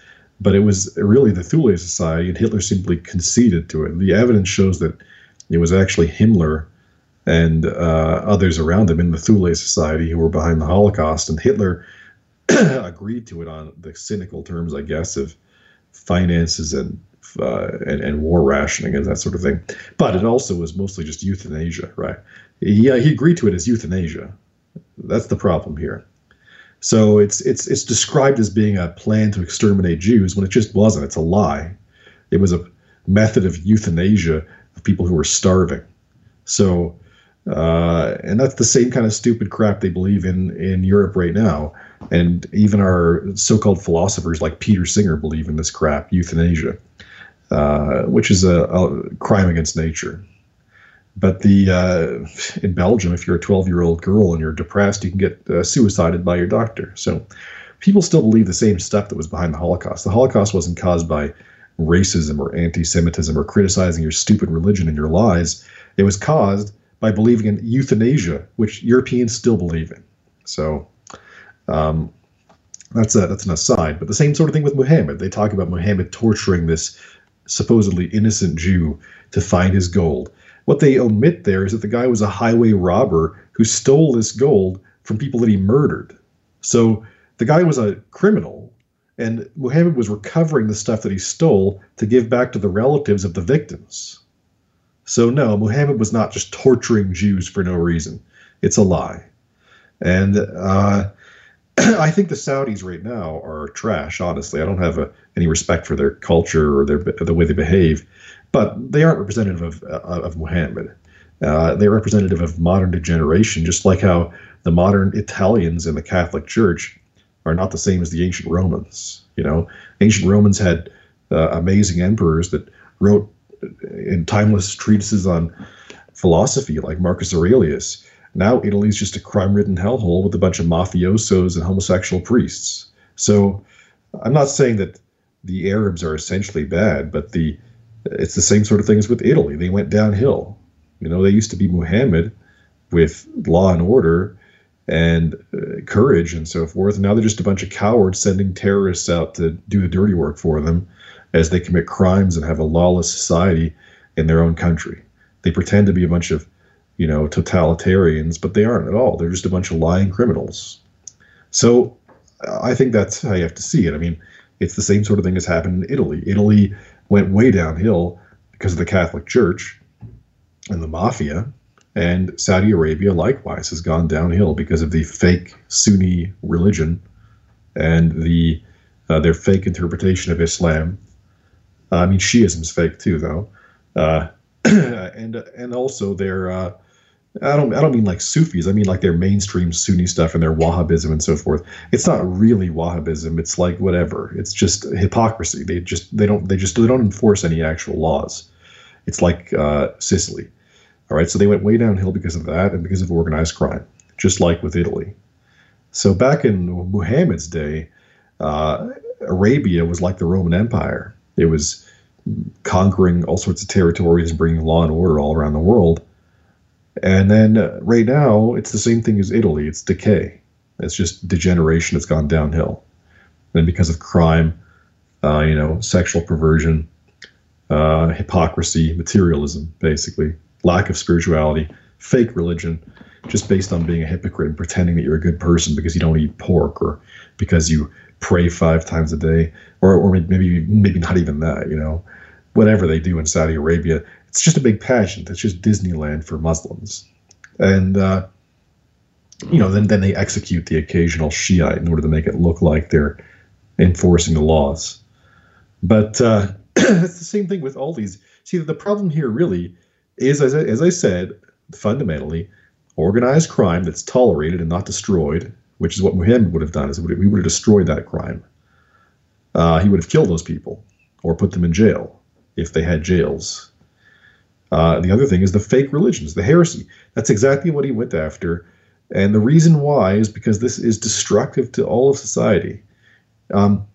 But it was really the Thule Society, and Hitler simply conceded to it. The evidence shows that it was actually Himmler and uh, others around him in the Thule Society who were behind the Holocaust, and Hitler agreed to it on the cynical terms, I guess, of finances and uh, and, and, war rationing and that sort of thing. But it also was mostly just euthanasia, right? Yeah, he agreed to it as euthanasia. That's the problem here. So it's it's it's described as being a plan to exterminate Jews when it just wasn't. It's a lie. It was a method of euthanasia of people who were starving. So, uh, and that's the same kind of stupid crap they believe in in Europe right now. And even our so-called philosophers like Peter Singer believe in this crap, euthanasia. Uh, which is a, a, crime against nature. But the uh, in Belgium, if you're a 12 year old girl and you're depressed, you can get uh, suicided by your doctor. So people still believe the same stuff that was behind the Holocaust. The Holocaust wasn't caused by racism or anti-Semitism or criticizing your stupid religion and your lies. It was caused by believing in euthanasia, which Europeans still believe in. So um, that's a, that's an aside. But the same sort of thing with Muhammad. They talk about Muhammad torturing this supposedly innocent Jew to find his gold. What they omit there is that the guy was a highway robber who stole this gold from people that he murdered. So the guy was a criminal, and Muhammad was recovering the stuff that he stole to give back to the relatives of the victims. So, no, Muhammad was not just torturing Jews for no reason. It's a lie. And uh, I think the Saudis right now are trash. Honestly, I don't have a, any respect for their culture or their the way they behave, but they aren't representative of uh, of Muhammad. Uh, they're representative of modern degeneration, just like how the modern Italians in the Catholic Church are not the same as the ancient Romans. You know, ancient Romans had uh, amazing emperors that wrote in timeless treatises on philosophy, like Marcus Aurelius now Italy's just a crime-ridden hellhole with a bunch of mafiosos and homosexual priests. So I'm not saying that the Arabs are essentially bad, but the it's the same sort of thing as with Italy. They went downhill. You know, they used to be Muhammad with law and order and uh, courage and so forth. Now they're just a bunch of cowards sending terrorists out to do the dirty work for them as they commit crimes and have a lawless society in their own country. They pretend to be a bunch of you know, totalitarians, but they aren't at all. They're just a bunch of lying criminals. So I think that's how you have to see it. I mean, it's the same sort of thing as happened in Italy. Italy went way downhill because of the Catholic Church and the mafia, and Saudi Arabia likewise has gone downhill because of the fake Sunni religion and the uh, their fake interpretation of Islam. I mean, Shiism's fake too, though, uh, and and also their uh, I don't I don't mean like Sufis. I mean like their mainstream Sunni stuff and their Wahhabism and so forth. It's not really Wahhabism. It's like whatever. It's just hypocrisy. They just they don't they just they don't enforce any actual laws. It's like uh, Sicily. All right, so they went way downhill because of that and because of organized crime, just like with Italy. So back in Muhammad's day, uh, Arabia was like the Roman Empire. It was conquering all sorts of territories and bringing law and order all around the world and then uh, right now, it's the same thing as Italy. It's decay. It's just degeneration. It's gone downhill. And because of crime, uh, you know, sexual perversion, uh, hypocrisy, materialism, basically, lack of spirituality, fake religion, just based on being a hypocrite and pretending that you're a good person because you don't eat pork or because you pray five times a day, or, or maybe maybe not even that, you know, whatever they do in Saudi Arabia, it's just a big pageant. It's just Disneyland for Muslims, and uh, you know, then then they execute the occasional Shiite in order to make it look like they're enforcing the laws. But uh, it's the same thing with all these. See, the problem here really is, as I, as I said, fundamentally, organized crime that's tolerated and not destroyed, which is what Muhammad would have done. Is we would have destroyed that crime. Uh, he would have killed those people or put them in jail if they had jails. Uh, the other thing is the fake religions, the heresy. That's exactly what he went after. And the reason why is because this is destructive to all of society. Um,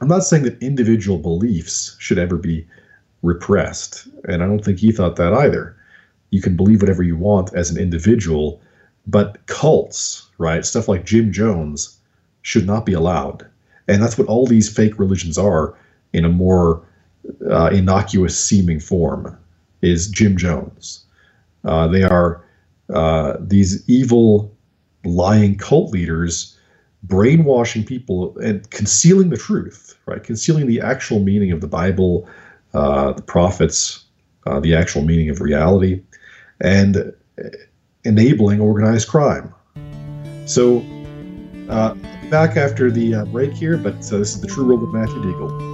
I'm not saying that individual beliefs should ever be repressed, and I don't think he thought that either. You can believe whatever you want as an individual, but cults, right, stuff like Jim Jones, should not be allowed. And that's what all these fake religions are in a more uh, innocuous seeming form is Jim Jones. Uh, they are uh, these evil, lying cult leaders brainwashing people and concealing the truth, right? Concealing the actual meaning of the Bible, uh, the prophets, uh, the actual meaning of reality, and enabling organized crime. So, uh, back after the uh, break here, but this is the True World with Matthew Deagle.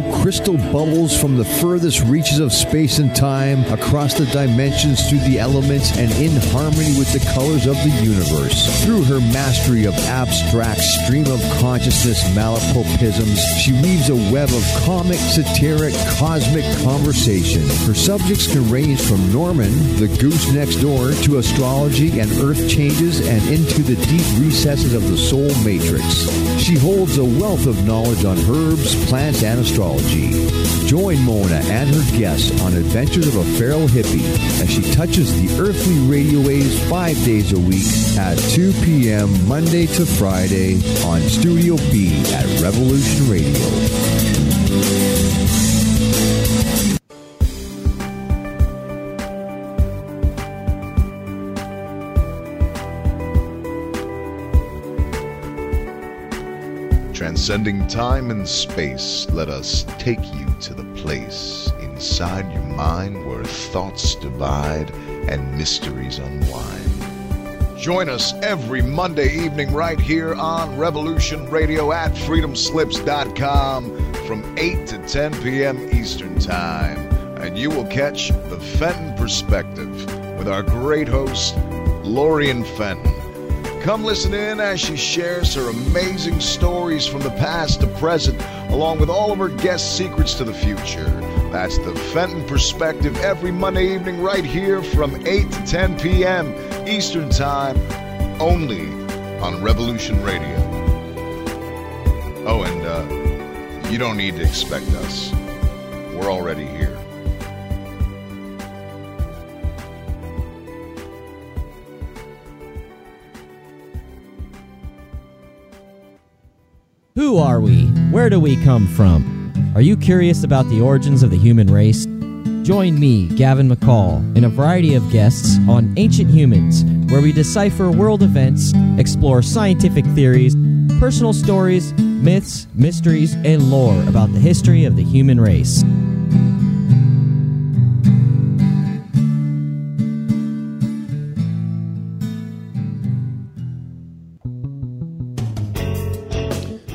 crystal bubbles from the furthest reaches of space and time, across the dimensions through the elements, and in harmony with the colors of the universe. Through her mastery of abstract stream of consciousness malapropisms, she weaves a web of comic, satiric, cosmic conversation. Her subjects can range from Norman, the goose next door, to astrology and earth changes and into the deep recesses of the soul matrix. She holds a wealth of knowledge on herbs, plants, and astrology. Join Mona and her guests on adventures of a feral hippie as she touches the earthly radio waves five days a week at 2 p.m. Monday to Friday on Studio B at Revolution Radio. Transcending time and space, let us take you to the place inside your mind where thoughts divide and mysteries unwind. Join us every Monday evening right here on Revolution Radio at freedomslips.com from 8 to 10 p.m. Eastern Time. And you will catch the Fenton Perspective with our great host, Lorian Fenton. Come listen in as she shares her amazing stories from the past to present, along with all of her guest secrets to the future. That's the Fenton Perspective every Monday evening, right here from 8 to 10 p.m. Eastern Time, only on Revolution Radio. Oh, and uh, you don't need to expect us, we're already here. Who are we? Where do we come from? Are you curious about the origins of the human race? Join me, Gavin McCall, and a variety of guests on Ancient Humans, where we decipher world events, explore scientific theories, personal stories, myths, mysteries, and lore about the history of the human race.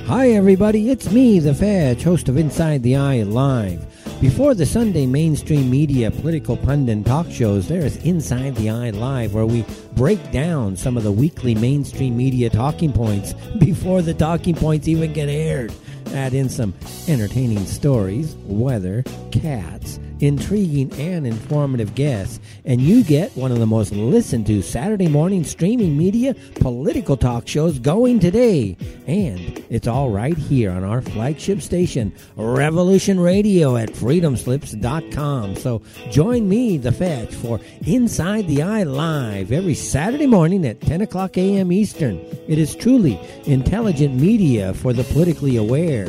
Hi, everybody. It's me, the Fetch, host of Inside the Eye Live. Before the Sunday mainstream media political pundit talk shows, there is Inside the Eye Live, where we break down some of the weekly mainstream media talking points before the talking points even get aired. Add in some entertaining stories, weather, cats, intriguing and informative guests, and you get one of the most listened to Saturday morning streaming media political talk shows going today. And it's all right here on our flagship station, Revolution Radio at freedomslips.com. So join me, The Fetch, for Inside the Eye Live every Saturday morning at 10 o'clock a.m. Eastern. It is truly intelligent media for the politically aware.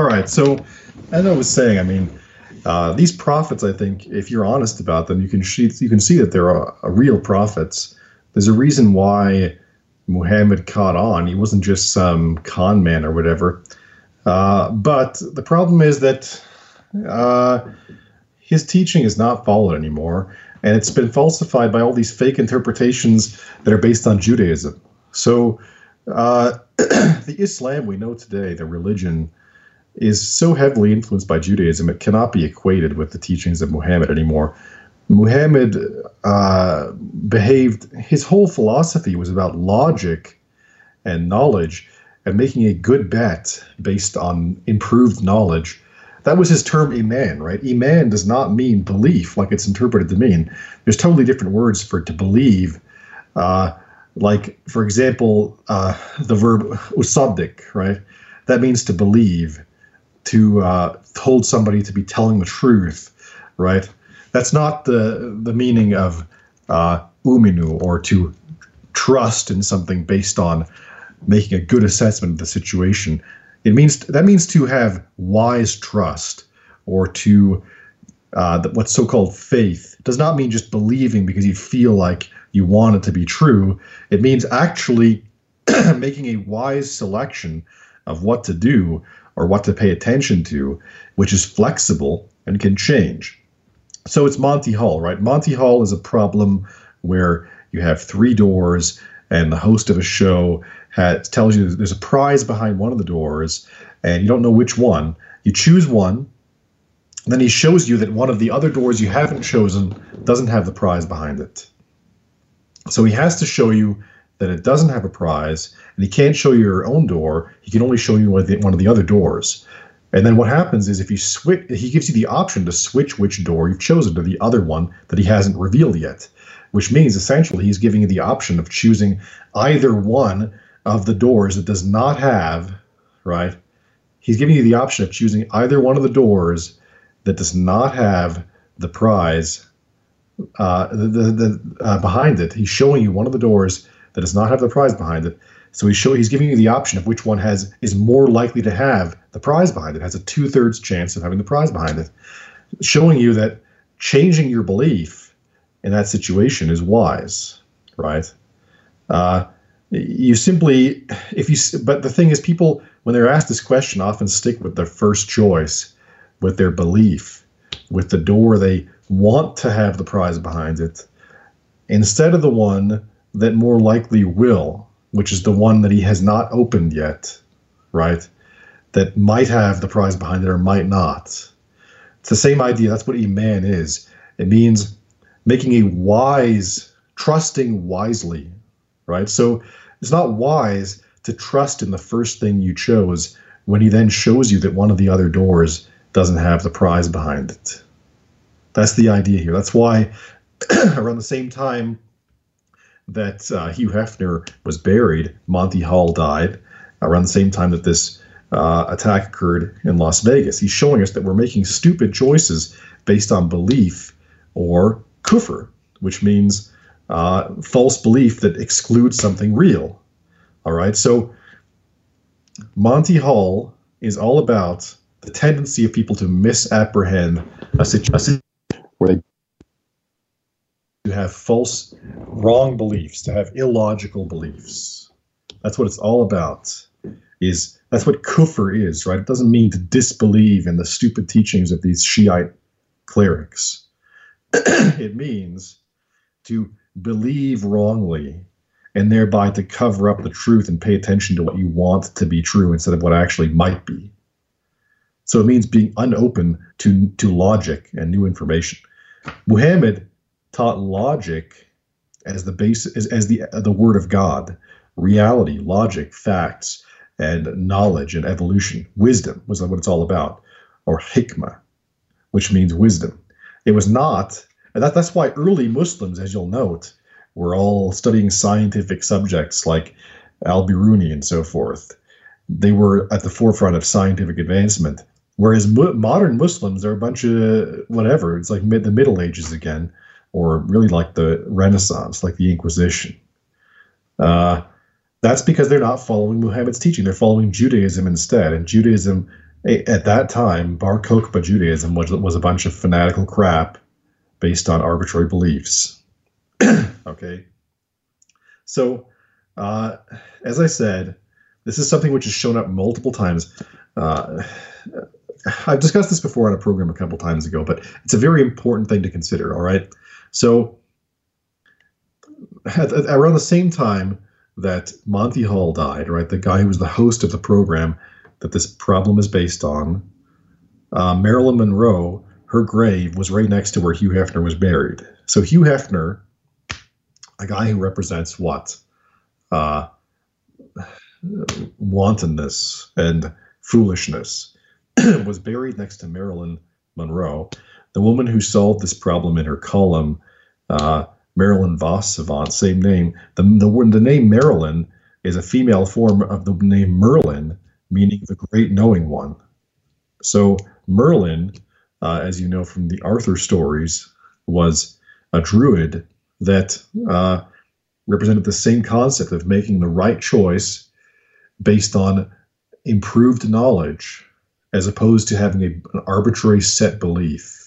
All right. So, as I was saying, I mean, uh, these prophets, I think, if you're honest about them, you can see you can see that they're a real prophets. There's a reason why Muhammad caught on. He wasn't just some con man or whatever. Uh, but the problem is that uh, his teaching is not followed anymore, and it's been falsified by all these fake interpretations that are based on Judaism. So, uh, the Islam we know today, the religion is so heavily influenced by Judaism, it cannot be equated with the teachings of Muhammad anymore. Muhammad uh, behaved, his whole philosophy was about logic and knowledge and making a good bet based on improved knowledge. That was his term iman, right? Iman does not mean belief like it's interpreted to mean. There's totally different words for to believe. Uh, like, for example, uh, the verb usaddik, right? That means to believe to uh, hold somebody to be telling the truth, right? That's not the the meaning of uh, uminu or to trust in something based on making a good assessment of the situation. It means that means to have wise trust or to uh, what's so-called faith. It does not mean just believing because you feel like you want it to be true. It means actually making a wise selection of what to do or what to pay attention to, which is flexible and can change. So it's Monty Hall, right? Monty Hall is a problem where you have three doors and the host of a show has, tells you there's a prize behind one of the doors and you don't know which one. You choose one, then he shows you that one of the other doors you haven't chosen doesn't have the prize behind it. So he has to show you that it doesn't have a prize, and he can't show you your own door. He can only show you one of the, one of the other doors. And then what happens is if you switch, he gives you the option to switch which door you've chosen to the other one that he hasn't revealed yet, which means essentially he's giving you the option of choosing either one of the doors that does not have, right? He's giving you the option of choosing either one of the doors that does not have the prize uh, the, the, the uh, behind it. He's showing you one of the doors that does not have the prize behind it. So he's show, he's giving you the option of which one has is more likely to have the prize behind it. Has a two thirds chance of having the prize behind it, showing you that changing your belief in that situation is wise, right? Uh, you simply, if you, but the thing is, people when they're asked this question often stick with their first choice, with their belief, with the door they want to have the prize behind it, instead of the one that more likely will, which is the one that he has not opened yet, right? That might have the prize behind it or might not. It's the same idea. That's what Iman is. It means making a wise, trusting wisely, right? So it's not wise to trust in the first thing you chose when he then shows you that one of the other doors doesn't have the prize behind it. That's the idea here. That's why around the same time that uh, Hugh Hefner was buried, Monty Hall died around the same time that this uh, attack occurred in Las Vegas. He's showing us that we're making stupid choices based on belief or kufr, which means uh, false belief that excludes something real. All right, so Monty Hall is all about the tendency of people to misapprehend a situation where they to have false, wrong beliefs, to have illogical beliefs. That's what it's all about. Is that's what kufr is, right? It doesn't mean to disbelieve in the stupid teachings of these Shiite clerics. it means to believe wrongly and thereby to cover up the truth and pay attention to what you want to be true instead of what actually might be. So it means being unopen to, to logic and new information. Muhammad taught logic as the base as, as the the word of God, reality, logic, facts, and knowledge and evolution. Wisdom was what it's all about, or hikmah, which means wisdom. It was not, and that, that's why early Muslims, as you'll note, were all studying scientific subjects like Al Biruni and so forth. They were at the forefront of scientific advancement. Whereas mo- modern Muslims are a bunch of whatever. It's like mid, the Middle Ages again or really like the Renaissance, like the Inquisition. Uh, that's because they're not following Muhammad's teaching. They're following Judaism instead. And Judaism, at that time, Bar Kokhba Judaism was, was a bunch of fanatical crap based on arbitrary beliefs. okay. So, uh, as I said, this is something which has shown up multiple times. Uh, I've discussed this before on a program a couple times ago, but it's a very important thing to consider. All right. So at, at, around the same time that Monty Hall died, right, the guy who was the host of the program that this problem is based on, uh, Marilyn Monroe, her grave was right next to where Hugh Hefner was buried. So Hugh Hefner, a guy who represents what? Uh, wantonness and foolishness, was buried next to Marilyn Monroe the woman who solved this problem in her column, uh, Marilyn Vos Savant, same name. The, the, the name Marilyn is a female form of the name Merlin, meaning the great knowing one. So Merlin, uh, as you know from the Arthur stories, was a druid that uh, represented the same concept of making the right choice based on improved knowledge as opposed to having a, an arbitrary set belief.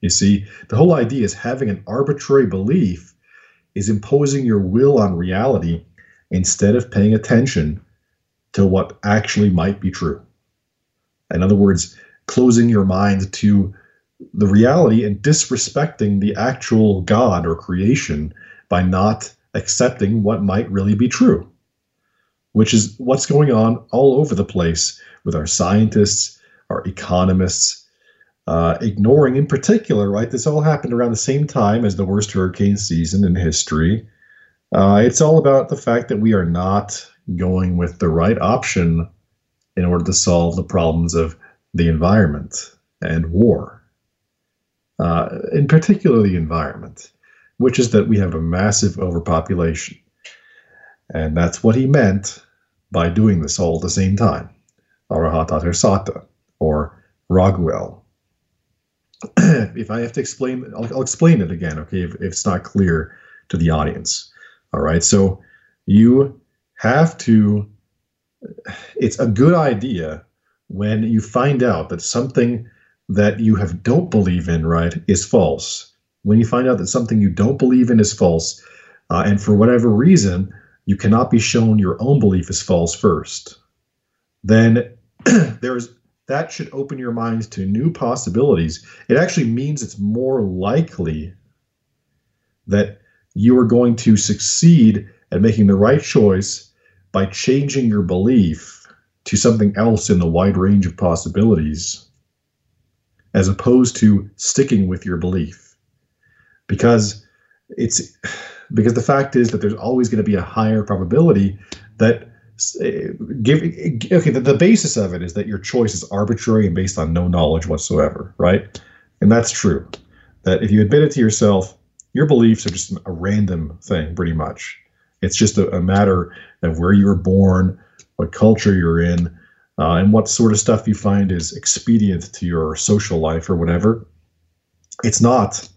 You see, the whole idea is having an arbitrary belief is imposing your will on reality instead of paying attention to what actually might be true. In other words, closing your mind to the reality and disrespecting the actual God or creation by not accepting what might really be true, which is what's going on all over the place with our scientists, our economists, uh, ignoring in particular, right? This all happened around the same time as the worst hurricane season in history. Uh, it's all about the fact that we are not going with the right option in order to solve the problems of the environment and war. Uh, in particular, the environment, which is that we have a massive overpopulation. And that's what he meant by doing this all at the same time. Arahata Sata, or Raguel, if I have to explain, I'll, I'll explain it again, okay, if, if, it's not clear to the audience. All right, so you have to, it's a good idea when you find out that something that you have don't believe in, right, is false. When you find out that something you don't believe in is false, uh, and for whatever reason, you cannot be shown your own belief is false first, then there's that should open your minds to new possibilities. It actually means it's more likely that you are going to succeed at making the right choice by changing your belief to something else in the wide range of possibilities as opposed to sticking with your belief because it's because the fact is that there's always going to be a higher probability that give okay the, the basis of it is that your choice is arbitrary and based on no knowledge whatsoever right and that's true that if you admit it to yourself your beliefs are just a random thing, pretty much. It's just a, a matter of where you were born, what culture you're in, uh, and what sort of stuff you find is expedient to your social life or whatever. It's not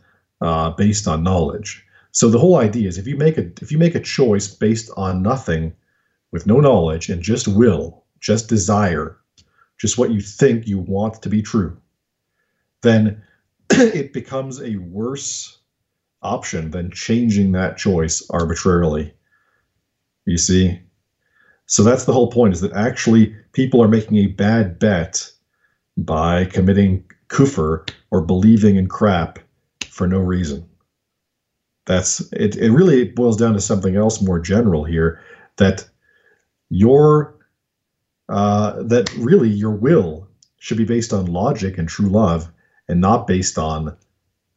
uh, based on knowledge. So the whole idea is if you make a if you make a choice based on nothing, with no knowledge and just will, just desire, just what you think you want to be true, then it becomes a worse option than changing that choice arbitrarily. You see? So that's the whole point is that actually people are making a bad bet by committing kufr or believing in crap for no reason. That's it, it really boils down to something else more general here that your uh, that really your will should be based on logic and true love and not based on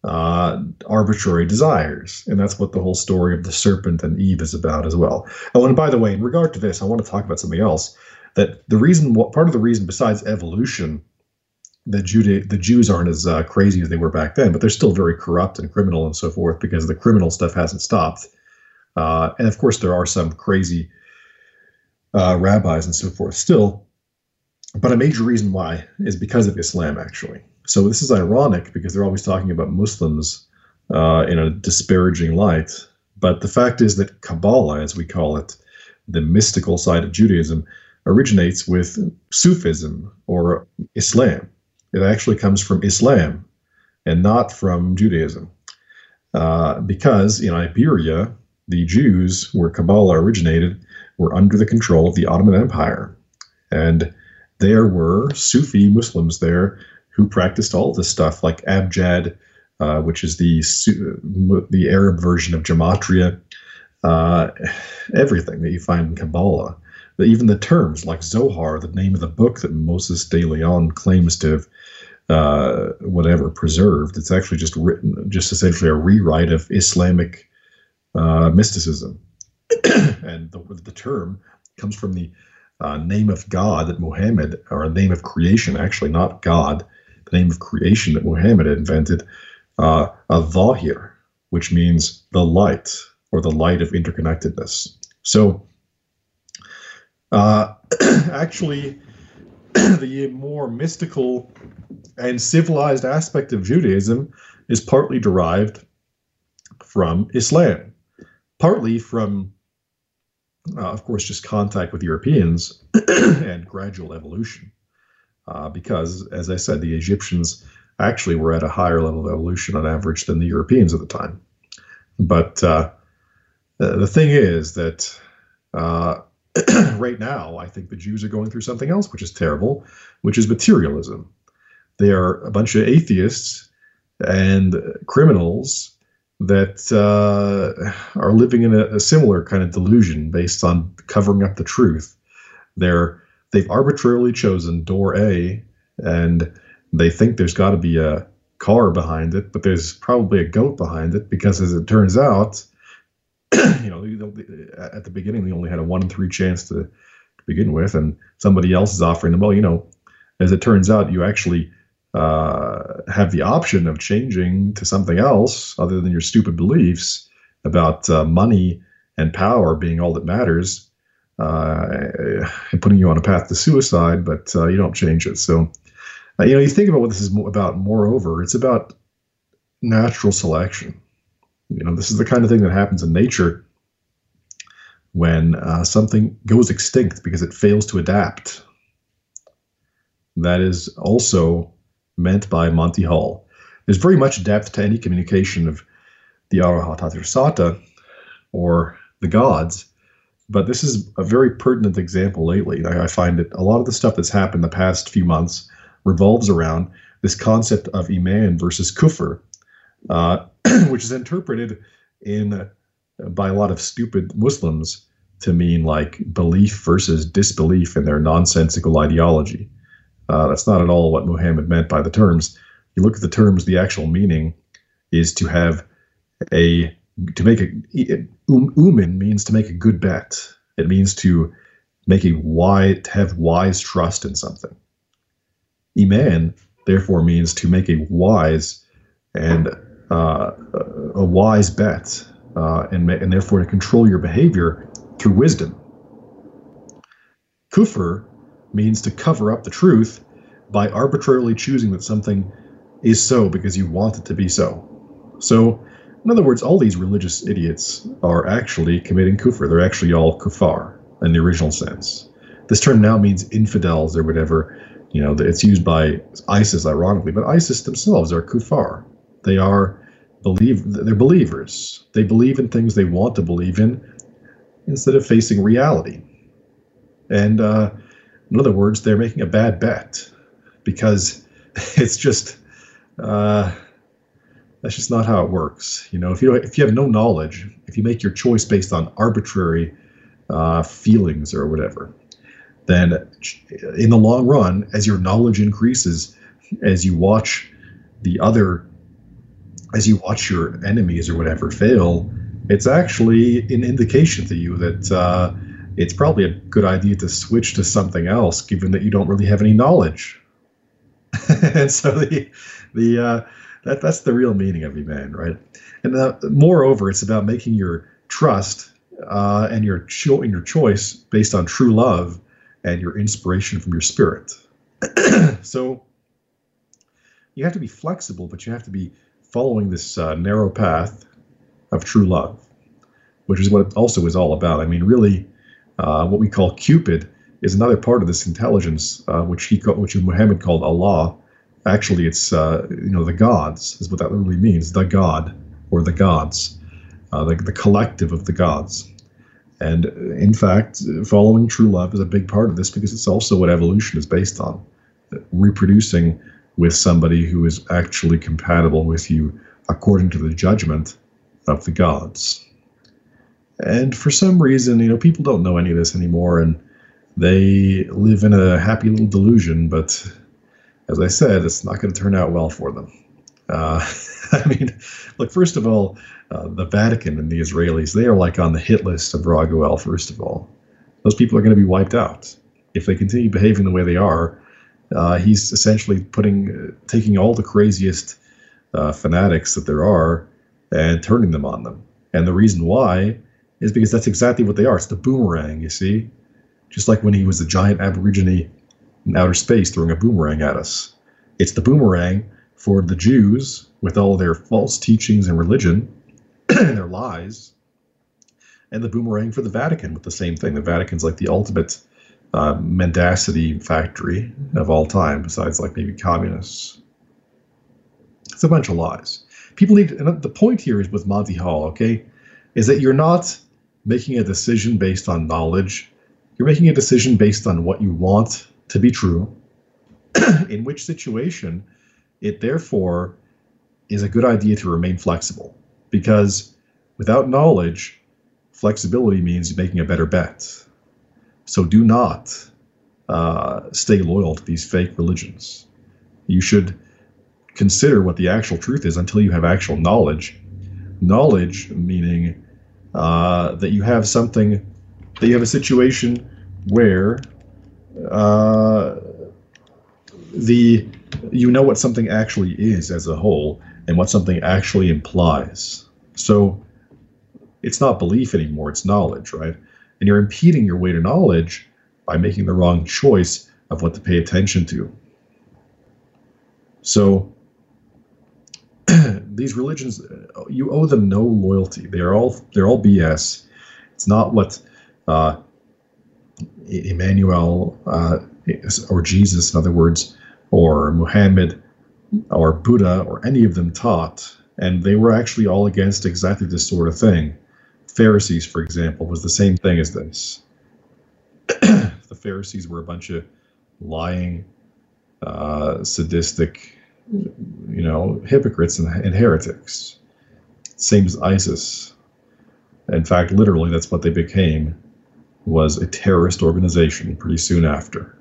uh, arbitrary desires. And that's what the whole story of the serpent and Eve is about as well. Oh, and by the way, in regard to this, I want to talk about something else. That the reason, what part of the reason besides evolution, that Jude, the Jews aren't as uh, crazy as they were back then, but they're still very corrupt and criminal and so forth because the criminal stuff hasn't stopped. Uh, and of course, there are some crazy uh, rabbis and so forth still. But a major reason why is because of Islam, actually. So this is ironic because they're always talking about Muslims uh, in a disparaging light. But the fact is that Kabbalah, as we call it, the mystical side of Judaism, originates with Sufism or Islam. It actually comes from Islam and not from Judaism. Uh, because in Iberia, the Jews, where Kabbalah originated, were under the control of the Ottoman Empire. And there were Sufi Muslims there who practiced all this stuff, like Abjad, uh, which is the the Arab version of gematria, uh, everything that you find in Kabbalah. Even the terms like Zohar, the name of the book that Moses de Leon claims to have uh, whatever preserved. It's actually just written, just essentially a rewrite of Islamic uh, mysticism. the, the term comes from the uh, name of God that Muhammad, or name of creation, actually not God, the name of creation that Muhammad invented, uh, a Zahir, which means the light or the light of interconnectedness. So, uh, actually, the more mystical and civilized aspect of Judaism is partly derived from Islam, partly from, uh, of course, just contact with Europeans and gradual evolution uh, because, as I said, the Egyptians actually were at a higher level of evolution on average than the Europeans at the time. But uh, the thing is that uh, right now, I think the Jews are going through something else, which is terrible, which is materialism. They are a bunch of atheists and criminals that uh, are living in a, a, similar kind of delusion based on covering up the truth. They're they've arbitrarily chosen door A, and they think there's got to be a car behind it, but there's probably a goat behind it because, as it turns out, you know, at the beginning they only had a one in three chance to, to begin with, and somebody else is offering them. Well, you know, as it turns out, you actually uh, have the option of changing to something else other than your stupid beliefs about uh, money and power being all that matters uh, and putting you on a path to suicide, but uh, you don't change it. So, uh, you know, you think about what this is about. Moreover, it's about natural selection. You know, this is the kind of thing that happens in nature when something goes extinct because it fails to adapt. That is also meant by Monty Hall. There's very much depth to any communication of the Arahatasata or the gods but this is a very pertinent example lately. I, I find that a lot of the stuff that's happened the past few months revolves around this concept of iman versus kufr, uh, which is interpreted in uh, by a lot of stupid Muslims to mean like belief versus disbelief in their nonsensical ideology. Uh, that's not at all what Muhammad meant by the terms. You look at the terms, the actual meaning is to have a to make a um, umin means to make a good bet. It means to make a wise, to have wise trust in something. Iman therefore means to make a wise and uh, a wise bet, uh, and and therefore to control your behavior through wisdom. Kufr means to cover up the truth by arbitrarily choosing that something is so because you want it to be so. So, in other words, all these religious idiots are actually committing kufr. They're actually all kufar in the original sense. This term now means infidels or whatever. You know, it's used by ISIS, ironically, but ISIS themselves are kufar. They are believe they're believers. They believe in things they want to believe in instead of facing reality. And uh, in other words, they're making a bad bet because it's just uh, that's just not how it works. You know, if you if you have no knowledge, if you make your choice based on arbitrary uh, feelings or whatever, then in the long run, as your knowledge increases, as you watch the other, as you watch your enemies or whatever fail, it's actually an indication to you that uh, it's probably a good idea to switch to something else, given that you don't really have any knowledge. and so the the uh, that that's the real meaning of Iman, right? And uh, moreover, it's about making your trust uh, and your cho- and your choice based on true love and your inspiration from your spirit. so you have to be flexible, but you have to be following this uh, narrow path of true love, which is what it also is all about. I mean, really, uh, what we call Cupid is another part of this intelligence, uh, which he which Muhammad called Allah. Actually, it's uh, you know the gods is what that literally means, the God or the gods, uh, the the collective of the gods. And in fact, following true love is a big part of this because it's also what evolution is based on, reproducing with somebody who is actually compatible with you according to the judgment of the gods. And for some reason, you know, people don't know any of this anymore and they live in a happy little delusion, but as I said, it's not going to turn out well for them. Uh, I mean, look, first of all, uh, the Vatican and the Israelis, they are like on the hit list of Raguel, first of all. Those people are going to be wiped out. If they continue behaving the way they are, uh, he's essentially putting, uh, taking all the craziest uh, fanatics that there are and turning them on them. And the reason why is because that's exactly what they are. It's the boomerang, you see? Just like when he was a giant aborigine in outer space throwing a boomerang at us. It's the boomerang for the Jews with all their false teachings and religion and their lies, and the boomerang for the Vatican with the same thing. The Vatican's like the ultimate uh, mendacity factory of all time, besides like maybe communists. It's a bunch of lies. People need, and the point here is with Monty Hall, okay, is that you're not making a decision based on knowledge. You're making a decision based on what you want to be true, in which situation it therefore is a good idea to remain flexible because without knowledge, flexibility means making a better bet. So do not uh, stay loyal to these fake religions. You should consider what the actual truth is until you have actual knowledge. Knowledge meaning uh, that you have something, that you have a situation where uh, the you know what something actually is as a whole and what something actually implies. So it's not belief anymore, it's knowledge, right? And you're impeding your way to knowledge by making the wrong choice of what to pay attention to. So these religions, you owe them no loyalty. They are all they're all BS. It's not what uh, Emmanuel uh, or Jesus, in other words, or Muhammad or Buddha or any of them taught. And they were actually all against exactly this sort of thing. Pharisees, for example, was the same thing as this. the Pharisees were a bunch of lying, uh, sadistic, you know, hypocrites and, and heretics. Same as ISIS. In fact, literally, that's what they became was a terrorist organization pretty soon after.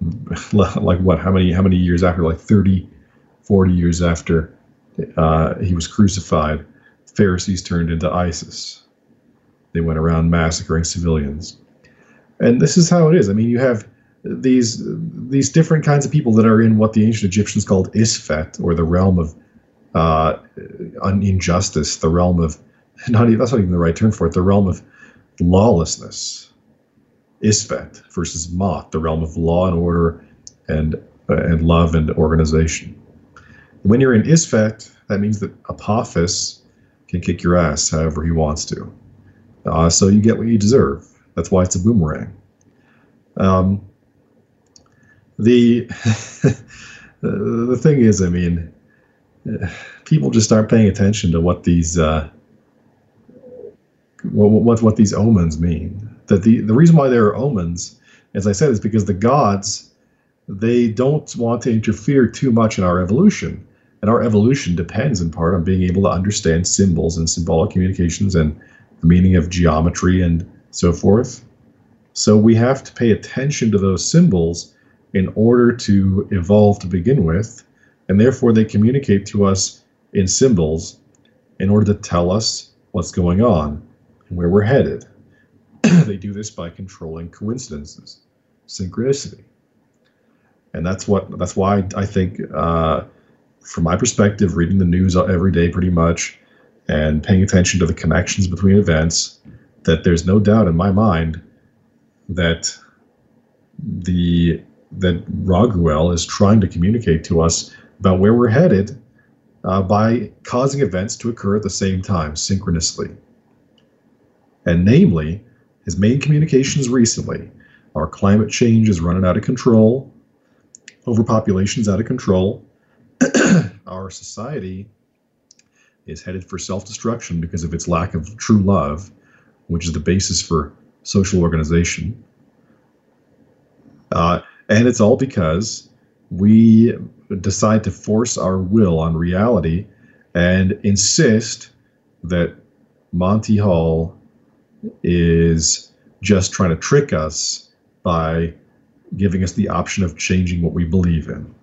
like what? How many? How many years after? Like 30, 40 years after uh, he was crucified, Pharisees turned into ISIS. They went around massacring civilians, and this is how it is. I mean, you have these these different kinds of people that are in what the ancient Egyptians called Isfet, or the realm of uh, injustice, the realm of not even, that's not even the right term for it, the realm of lawlessness. Isfet versus Maat, the realm of law and order and uh, and love and organization. When you're in Isfet, that means that Apophis can kick your ass however he wants to. Uh, so you get what you deserve. That's why it's a boomerang. Um, the the thing is, I mean, people just aren't paying attention to what these uh, what, what what these omens mean. That the the reason why there are omens, as I said, is because the gods they don't want to interfere too much in our evolution, and our evolution depends in part on being able to understand symbols and symbolic communications and the meaning of geometry and so forth. So we have to pay attention to those symbols in order to evolve to begin with, and therefore they communicate to us in symbols in order to tell us what's going on and where we're headed. they do this by controlling coincidences, synchronicity, and that's what that's why I think, uh, from my perspective, reading the news every day pretty much, and paying attention to the connections between events, that there's no doubt in my mind that the that Raguel is trying to communicate to us about where we're headed uh, by causing events to occur at the same time, synchronously. And namely, his main communications recently are climate change is running out of control, overpopulation's out of control, our society is headed for self destruction because of its lack of true love, which is the basis for social organization. Uh, and it's all because we decide to force our will on reality and insist that Monty Hall is just trying to trick us by giving us the option of changing what we believe in.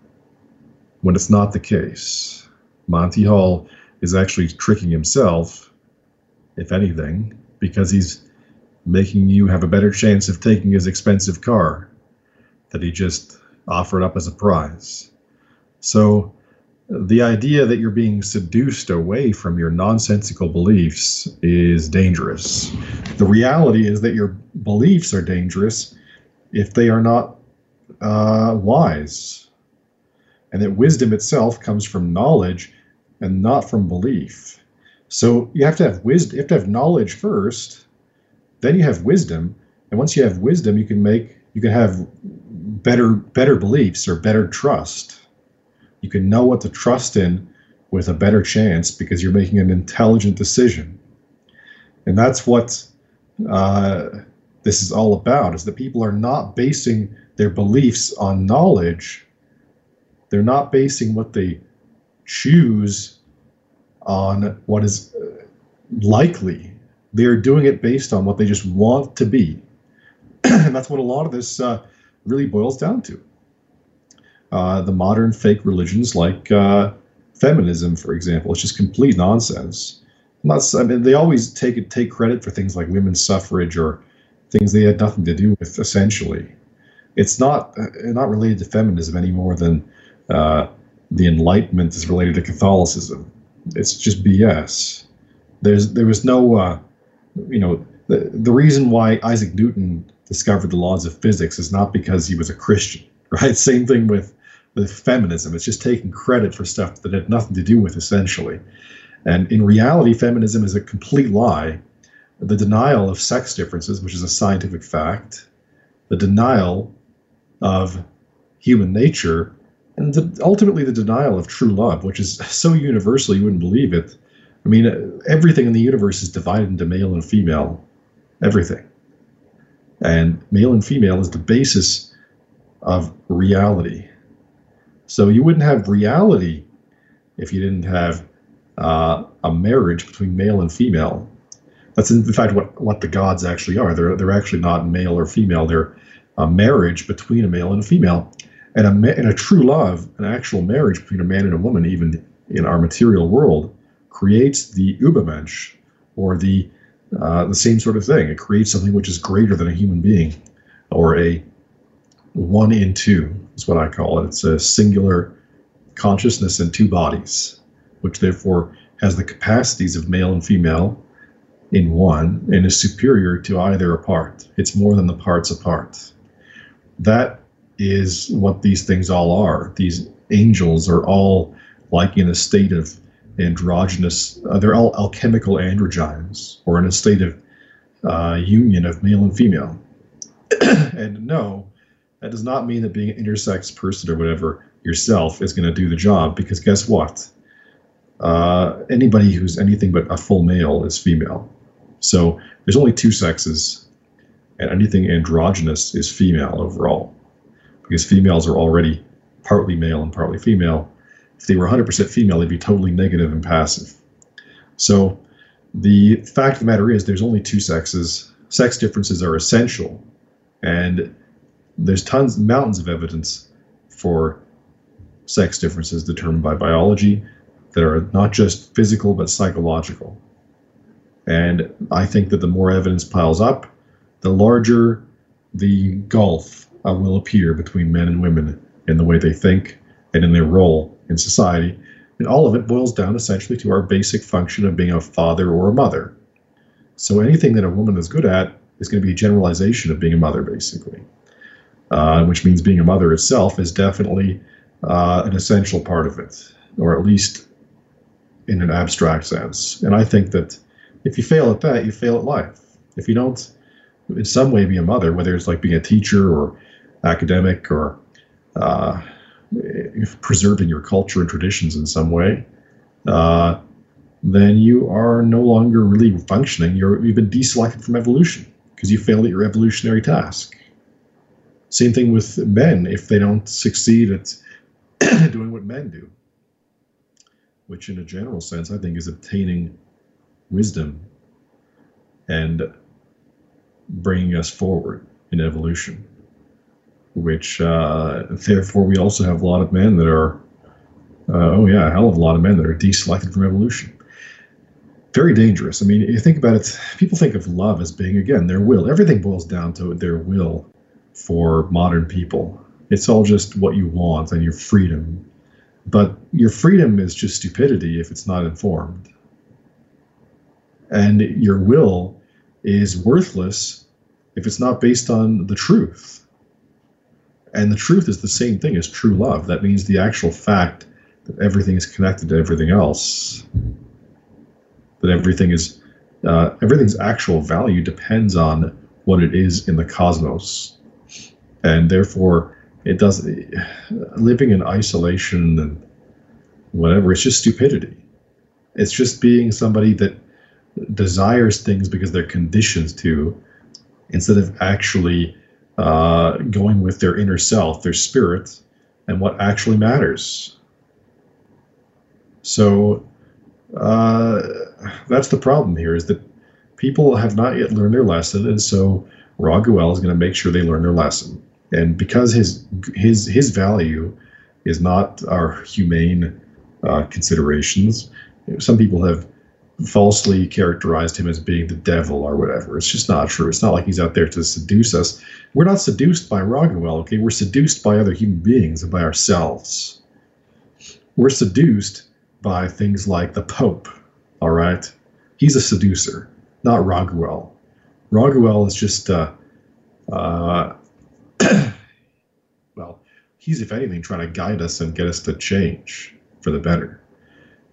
When it's not the case, Monty Hall is actually tricking himself, if anything, because he's making you have a better chance of taking his expensive car that he just offered up as a prize. So, the idea that you're being seduced away from your nonsensical beliefs is dangerous. The reality is that your beliefs are dangerous if they are not uh, wise, and that wisdom itself comes from knowledge and not from belief. So you have to have wisdom. You have to have knowledge first, then you have wisdom, and once you have wisdom, you can make you can have better better beliefs or better trust. You can know what to trust in with a better chance because you're making an intelligent decision, and that's what uh, this is all about. Is that people are not basing their beliefs on knowledge. They're not basing what they choose on what is likely. They're doing it based on what they just want to be. and that's what a lot of this uh, really boils down to. Uh, the modern fake religions like uh, feminism, for example, it's just complete nonsense. Not, I mean, they always take take credit for things like women's suffrage or things they had nothing to do with. Essentially, it's not uh, not related to feminism any more than uh, the Enlightenment is related to Catholicism. It's just BS. There's there was no, uh, you know, the the reason why Isaac Newton discovered the laws of physics is not because he was a Christian, right? Same thing with with feminism. It's just taking credit for stuff that had nothing to do with essentially. And in reality, feminism is a complete lie. The denial of sex differences, which is a scientific fact, the denial of human nature, and the, ultimately the denial of true love, which is so universal you wouldn't believe it. I mean, everything in the universe is divided into male and female. Everything. And male and female is the basis of reality. So you wouldn't have reality if you didn't have uh, a marriage between male and female. That's in fact what, what the gods actually are. They're, they're actually not male or female. They're a marriage between a male and a female and a, and a true love, an actual marriage between a man and a woman, even in our material world, creates the Übermensch, or the uh, the same sort of thing. It creates something which is greater than a human being, or a one in two is what I call it. It's a singular consciousness in two bodies, which therefore has the capacities of male and female in one and is superior to either apart. It's more than the parts apart. That is what these things all are. These angels are all like in a state of androgynous, uh, they're all alchemical androgynes, or in a state of uh, union of male and female. and no, that does not mean that being an intersex person or whatever yourself is going to do the job, because guess what? Uh, anybody who's anything but a full male is female. So there's only two sexes, and anything androgynous is female overall, because females are already partly male and partly female. If they were 100% female, they'd be totally negative and passive. So the fact of the matter is, there's only two sexes. Sex differences are essential, and there's tons, mountains of evidence for sex differences determined by biology that are not just physical but psychological. And I think that the more evidence piles up, the larger the gulf uh, will appear between men and women in the way they think and in their role in society. And all of it boils down essentially to our basic function of being a father or a mother. So anything that a woman is good at is going to be a generalization of being a mother, basically, uh, which means being a mother itself is definitely uh, an essential part of it, or at least in an abstract sense. And I think that if you fail at that, you fail at life. If you don't, in some way, be a mother, whether it's like being a teacher or academic or uh, preserving your culture and traditions in some way, uh, then you are no longer really functioning. You're, you've been deselected from evolution because you failed at your evolutionary task. Same thing with men if they don't succeed at doing what men do, which, in a general sense, I think is obtaining wisdom and bringing us forward in evolution which uh, therefore we also have a lot of men that are, uh, oh yeah, a hell of a lot of men that are deselected from evolution. Very dangerous. I mean, you think about it, people think of love as being, again, their will. Everything boils down to their will for modern people. It's all just what you want and your freedom. But your freedom is just stupidity if it's not informed. And your will is worthless if it's not based on the truth and the truth is the same thing as true love. That means the actual fact that everything is connected to everything else. That everything is uh, everything's actual value depends on what it is in the cosmos, and therefore it does living in isolation and whatever. It's just stupidity. It's just being somebody that desires things because they're conditioned to, instead of actually uh, going with their inner self, their spirit, and what actually matters. So uh, that's the problem here is that people have not yet learned their lesson, and so Raguel is going to make sure they learn their lesson. And because his his his value is not our humane uh, considerations, some people have falsely characterized him as being the devil or whatever. It's just not true. It's not like he's out there to seduce us. We're not seduced by Raguel, okay? We're seduced by other human beings and by ourselves. We're seduced by things like the Pope, all right? He's a seducer, not Raguel. Raguel is just, uh, uh, well, he's, if anything, trying to guide us and get us to change for the better.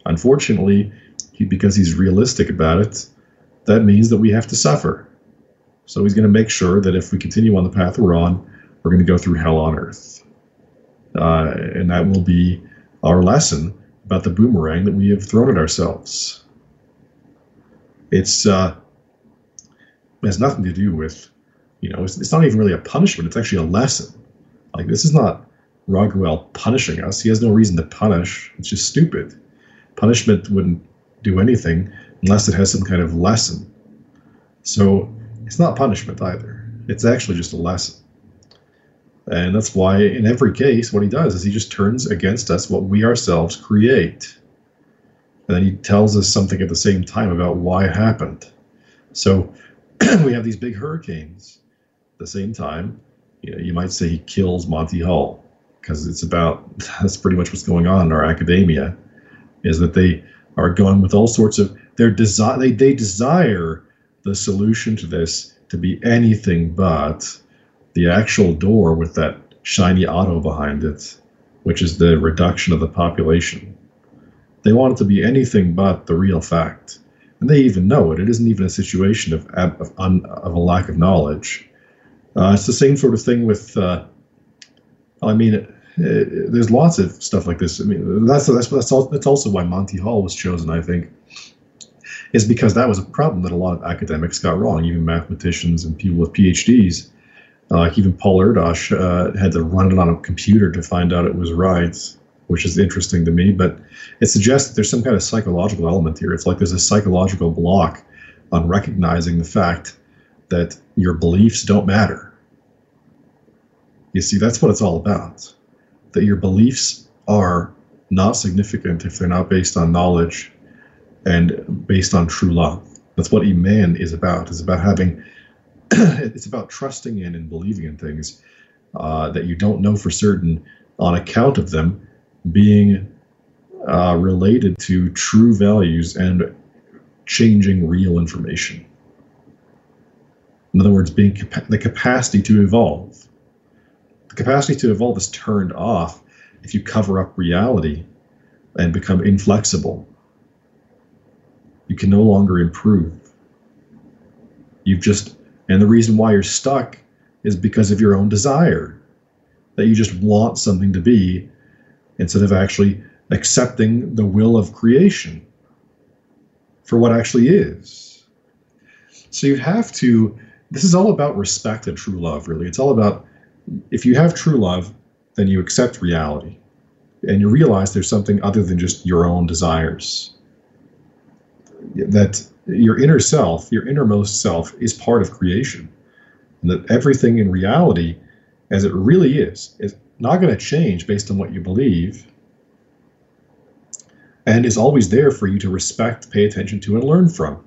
Unfortunately, he, because he's realistic about it, that means that we have to suffer. So he's going to make sure that if we continue on the path we're on, we're going to go through hell on earth. Uh, and that will be our lesson about the boomerang that we have thrown at ourselves. It's uh, it has nothing to do with, you know, it's, it's not even really a punishment. It's actually a lesson. Like this is not Raguel punishing us. He has no reason to punish. It's just stupid. Punishment wouldn't do anything unless it has some kind of lesson. So it's not punishment either. It's actually just a lesson. And that's why, in every case, what he does is he just turns against us what we ourselves create. And then he tells us something at the same time about why it happened. So we have these big hurricanes. At the same time, you know, you might say he kills Monty Hall because it's about that's pretty much what's going on in our academia is that they are going with all sorts of their desire. They they desire the solution to this to be anything but the actual door with that shiny auto behind it, which is the reduction of the population. They want it to be anything but the real fact. And they even know it. It isn't even a situation of, of, of a lack of knowledge. Uh, it's the same sort of thing with, uh, I mean, it, there's lots of stuff like this. I mean, that's that's that's, all, that's also why Monty Hall was chosen. I think is because that was a problem that a lot of academics got wrong, even mathematicians and people with PhDs. Uh, like even Paul Erdos uh, had to run it on a computer to find out it was right, which is interesting to me. But it suggests that there's some kind of psychological element here. It's like there's a psychological block on recognizing the fact that your beliefs don't matter. You see, that's what it's all about. That your beliefs are not significant if they're not based on knowledge and based on true love. That's what Iman is about. It's about having, it's about trusting in and believing in things uh, that you don't know for certain on account of them being uh, related to true values and changing real information. In other words, being capa- the capacity to evolve. Capacity to evolve is turned off if you cover up reality and become inflexible you can no longer improve. You've just, and the reason why you're stuck is because of your own desire, that you just want something to be instead of actually accepting the will of creation for what actually is. So you have to, this is all about respect and true love, really. It's all about if you have true love, then you accept reality and you realize there's something other than just your own desires that your inner self, your innermost self, is part of creation. And that everything in reality, as it really is, is not going to change based on what you believe and is always there for you to respect, pay attention to, and learn from.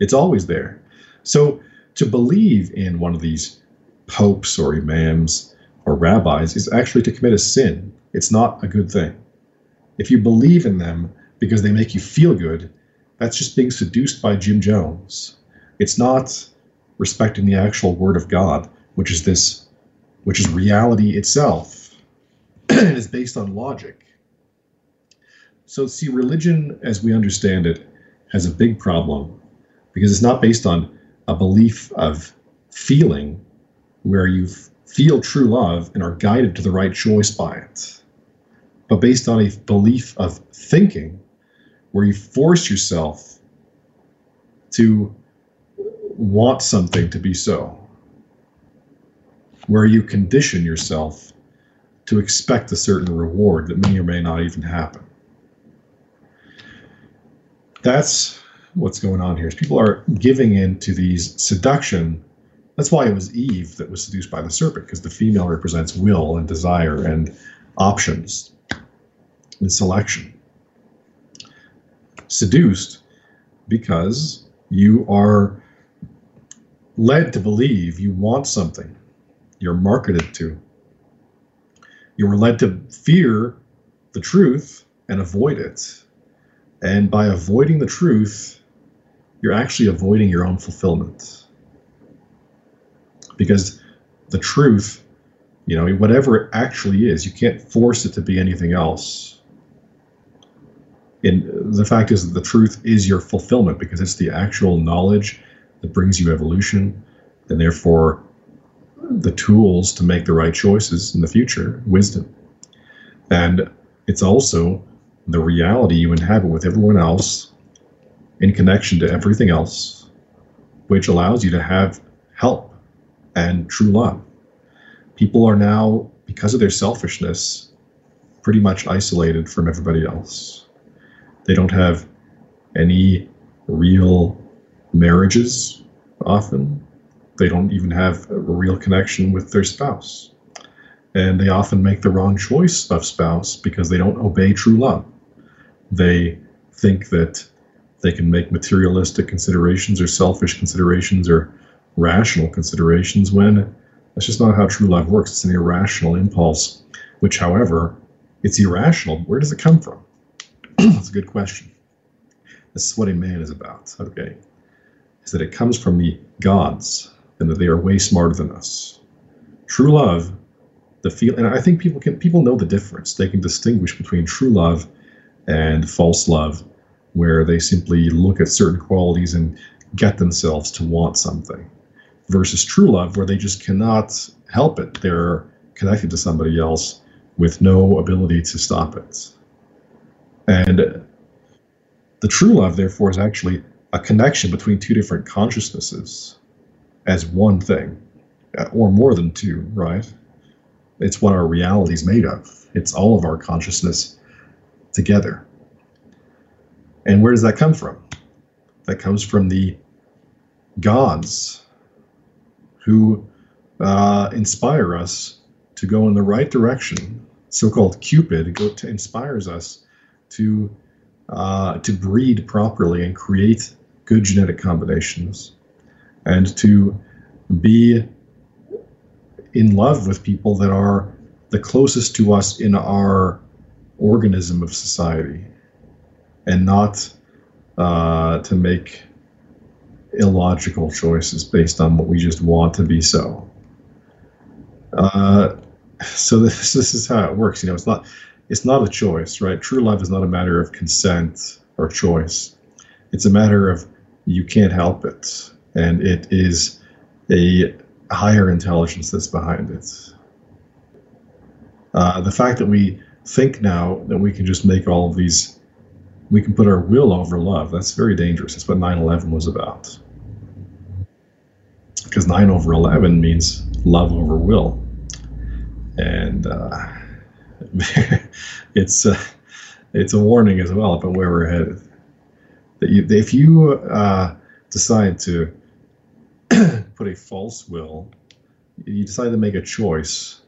It's always there. So to believe in one of these popes or imams or rabbis is actually to commit a sin. It's not a good thing. If you believe in them, because they make you feel good, that's just being seduced by Jim Jones. It's not respecting the actual word of God, which is this, which is reality itself, and is based on logic. So, see, religion, as we understand it, has a big problem because it's not based on a belief of feeling where you feel true love and are guided to the right choice by it, but based on a belief of thinking where you force yourself to want something to be so, where you condition yourself to expect a certain reward that may or may not even happen. That's what's going on here. Is people are giving in to these seduction. That's why it was Eve that was seduced by the serpent, because the female represents will and desire and options and selection seduced because you are led to believe you want something, you're marketed to. You are led to fear the truth and avoid it. And by avoiding the truth, you're actually avoiding your own fulfillment. Because the truth, you know, whatever it actually is, you can't force it to be anything else and the fact is that the truth is your fulfillment because it's the actual knowledge that brings you evolution and therefore the tools to make the right choices in the future, wisdom. And it's also the reality you inhabit with everyone else in connection to everything else, which allows you to have help and true love. People are now, because of their selfishness, pretty much isolated from everybody else. They don't have any real marriages often. They don't even have a real connection with their spouse. And they often make the wrong choice of spouse because they don't obey true love. They think that they can make materialistic considerations or selfish considerations or rational considerations when that's just not how true love works. It's an irrational impulse, which, however, it's irrational. Where does it come from? That's a good question. This is what Iman is about, okay? Is that it comes from the gods and that they are way smarter than us. True love, the feel, and I think people can people know the difference. They can distinguish between true love and false love, where they simply look at certain qualities and get themselves to want something, versus true love, where they just cannot help it. They're connected to somebody else with no ability to stop it. And the true love, therefore, is actually a connection between two different consciousnesses as one thing, uh, or more than two, right? It's what our reality is made of. It's all of our consciousness together. And where does that come from? That comes from the gods who uh, inspire us to go in the right direction. So-called Cupid go to, inspires us to uh, to breed properly and create good genetic combinations, and to be in love with people that are the closest to us in our organism of society, and not uh, to make illogical choices based on what we just want to be so. Uh, so this this is how it works. You know, it's not it's not a choice, right? True love is not a matter of consent or choice. It's a matter of you can't help it, and it is a higher intelligence that's behind it. Uh, the fact that we think now that we can just make all of these, we can put our will over love, that's very dangerous. That's what 9 11 was about. Because 9 over 11 means love over will and uh, it's uh, it's a warning as well about where we're headed. That you, if you uh, decide to put a false will, you decide to make a choice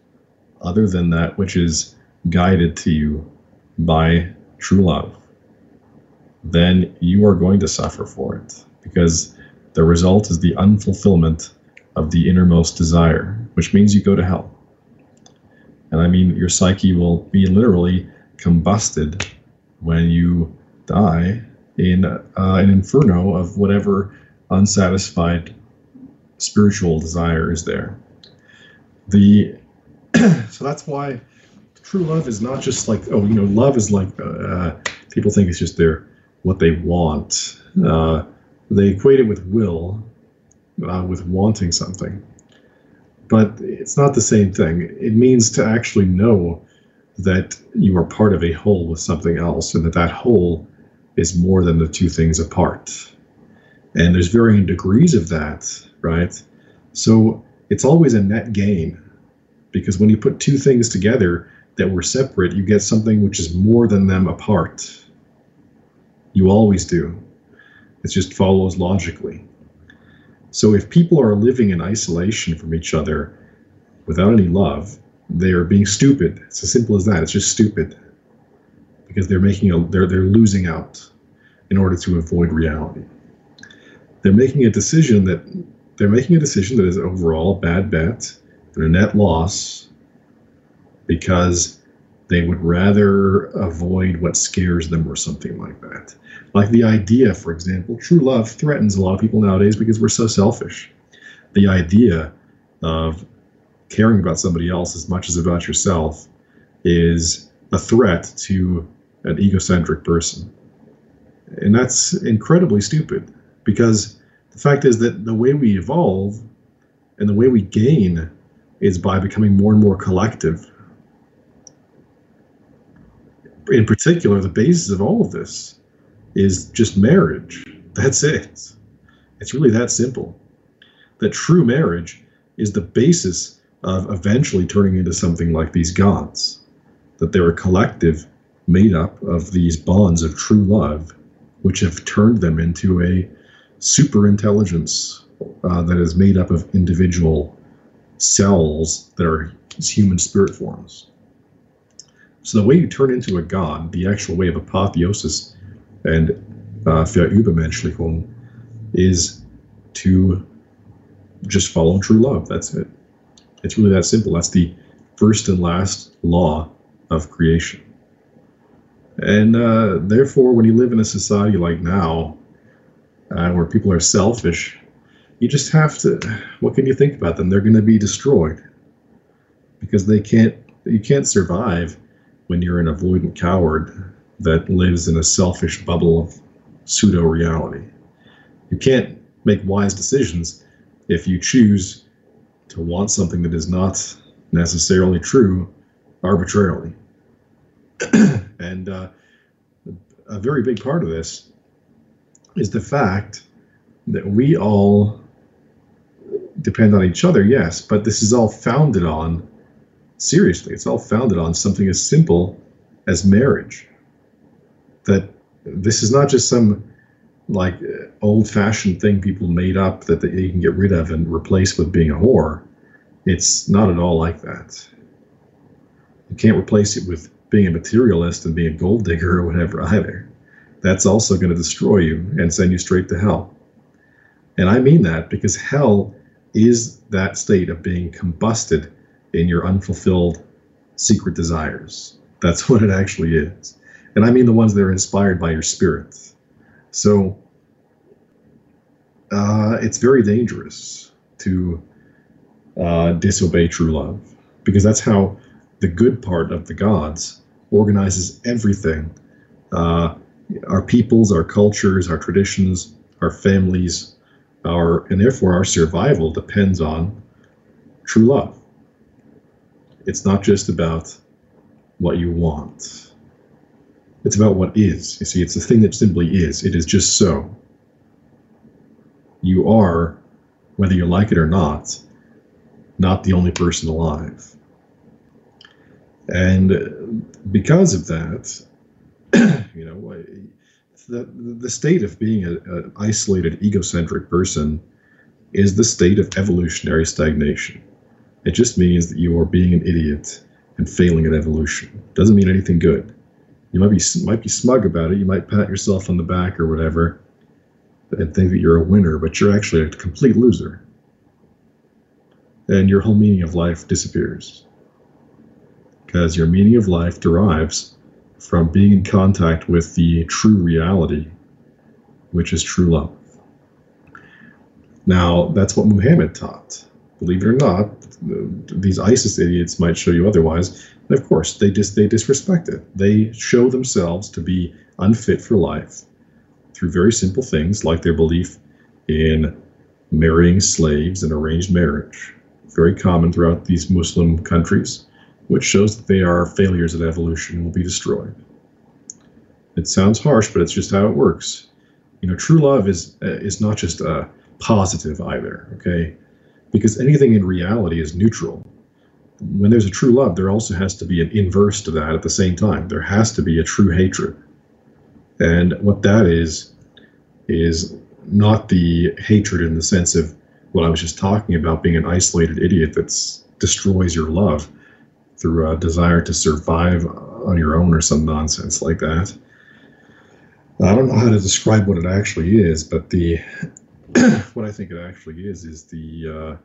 other than that which is guided to you by true love, then you are going to suffer for it because the result is the unfulfillment of the innermost desire, which means you go to hell. And I mean, your psyche will be literally combusted when you die in uh, an inferno of whatever unsatisfied spiritual desire is there. The so that's why true love is not just like oh you know love is like uh, people think it's just their what they want. Uh, they equate it with will, uh, with wanting something but it's not the same thing. It means to actually know that you are part of a whole with something else, and that that whole is more than the two things apart. And there's varying degrees of that, right? So it's always a net gain because when you put two things together that were separate, you get something which is more than them apart. You always do. It just follows logically. So if people are living in isolation from each other without any love, they are being stupid. It's as simple as that. It's just stupid because they're making a they're they're losing out in order to avoid reality. They're making a decision that they're making a decision that is overall a bad bet and a net loss because they would rather avoid what scares them or something like that. Like the idea, for example, true love threatens a lot of people nowadays because we're so selfish. The idea of caring about somebody else as much as about yourself is a threat to an egocentric person. And that's incredibly stupid because the fact is that the way we evolve and the way we gain is by becoming more and more collective in particular, the basis of all of this is just marriage. That's it. It's really that simple. That true marriage is the basis of eventually turning into something like these gods. That they're a collective made up of these bonds of true love, which have turned them into a super intelligence uh, that is made up of individual cells that are human spirit forms. So the way you turn into a god, the actual way of apotheosis and uh, Verübermenschlichung, is to just follow true love. That's it. It's really that simple. That's the first and last law of creation. And uh, therefore, when you live in a society like now, uh, where people are selfish, you just have to. What can you think about them? They're going to be destroyed because they can't. You can't survive when you're an avoidant coward that lives in a selfish bubble of pseudo reality. You can't make wise decisions if you choose to want something that is not necessarily true arbitrarily. and uh, a very big part of this is the fact that we all depend on each other, yes, but this is all founded on, seriously, it's all founded on something as simple as marriage. That this is not just some like old fashioned thing people made up that they can get rid of and replace with being a whore. It's not at all like that. You can't replace it with being a materialist and being a gold digger or whatever either. That's also going to destroy you and send you straight to hell. And I mean that because hell is that state of being combusted in your unfulfilled secret desires. That's what it actually is. And I mean the ones that are inspired by your spirit. So uh, it's very dangerous to uh, disobey true love because that's how the good part of the gods organizes everything uh, our peoples, our cultures, our traditions, our families, our and therefore our survival depends on true love. It's not just about what you want. It's about what is. You see, it's a thing that simply is. It is just so. You are, whether you like it or not, not the only person alive. And because of that, you know, the, the state of being an isolated, egocentric person is the state of evolutionary stagnation. It just means that you are being an idiot and failing at evolution. Doesn't mean anything good. You might be might be smug about it. You might pat yourself on the back or whatever, and think that you're a winner, but you're actually a complete loser. And your whole meaning of life disappears because your meaning of life derives from being in contact with the true reality, which is true love. Now, that's what Muhammad taught. Believe it or not, these ISIS idiots might show you otherwise. And of course, they dis- they disrespect it. They show themselves to be unfit for life through very simple things like their belief in marrying slaves and arranged marriage. Very common throughout these Muslim countries which shows that they are failures at evolution and will be destroyed. It sounds harsh, but it's just how it works. You know, true love is uh, is not just a uh, positive either, okay? Because anything in reality is neutral. When there's a true love, there also has to be an inverse to that at the same time. There has to be a true hatred. And what that is, is not the hatred in the sense of what I was just talking about being an isolated idiot that destroys your love through a desire to survive on your own or some nonsense like that. I don't know how to describe what it actually is, but the what I think it actually is is the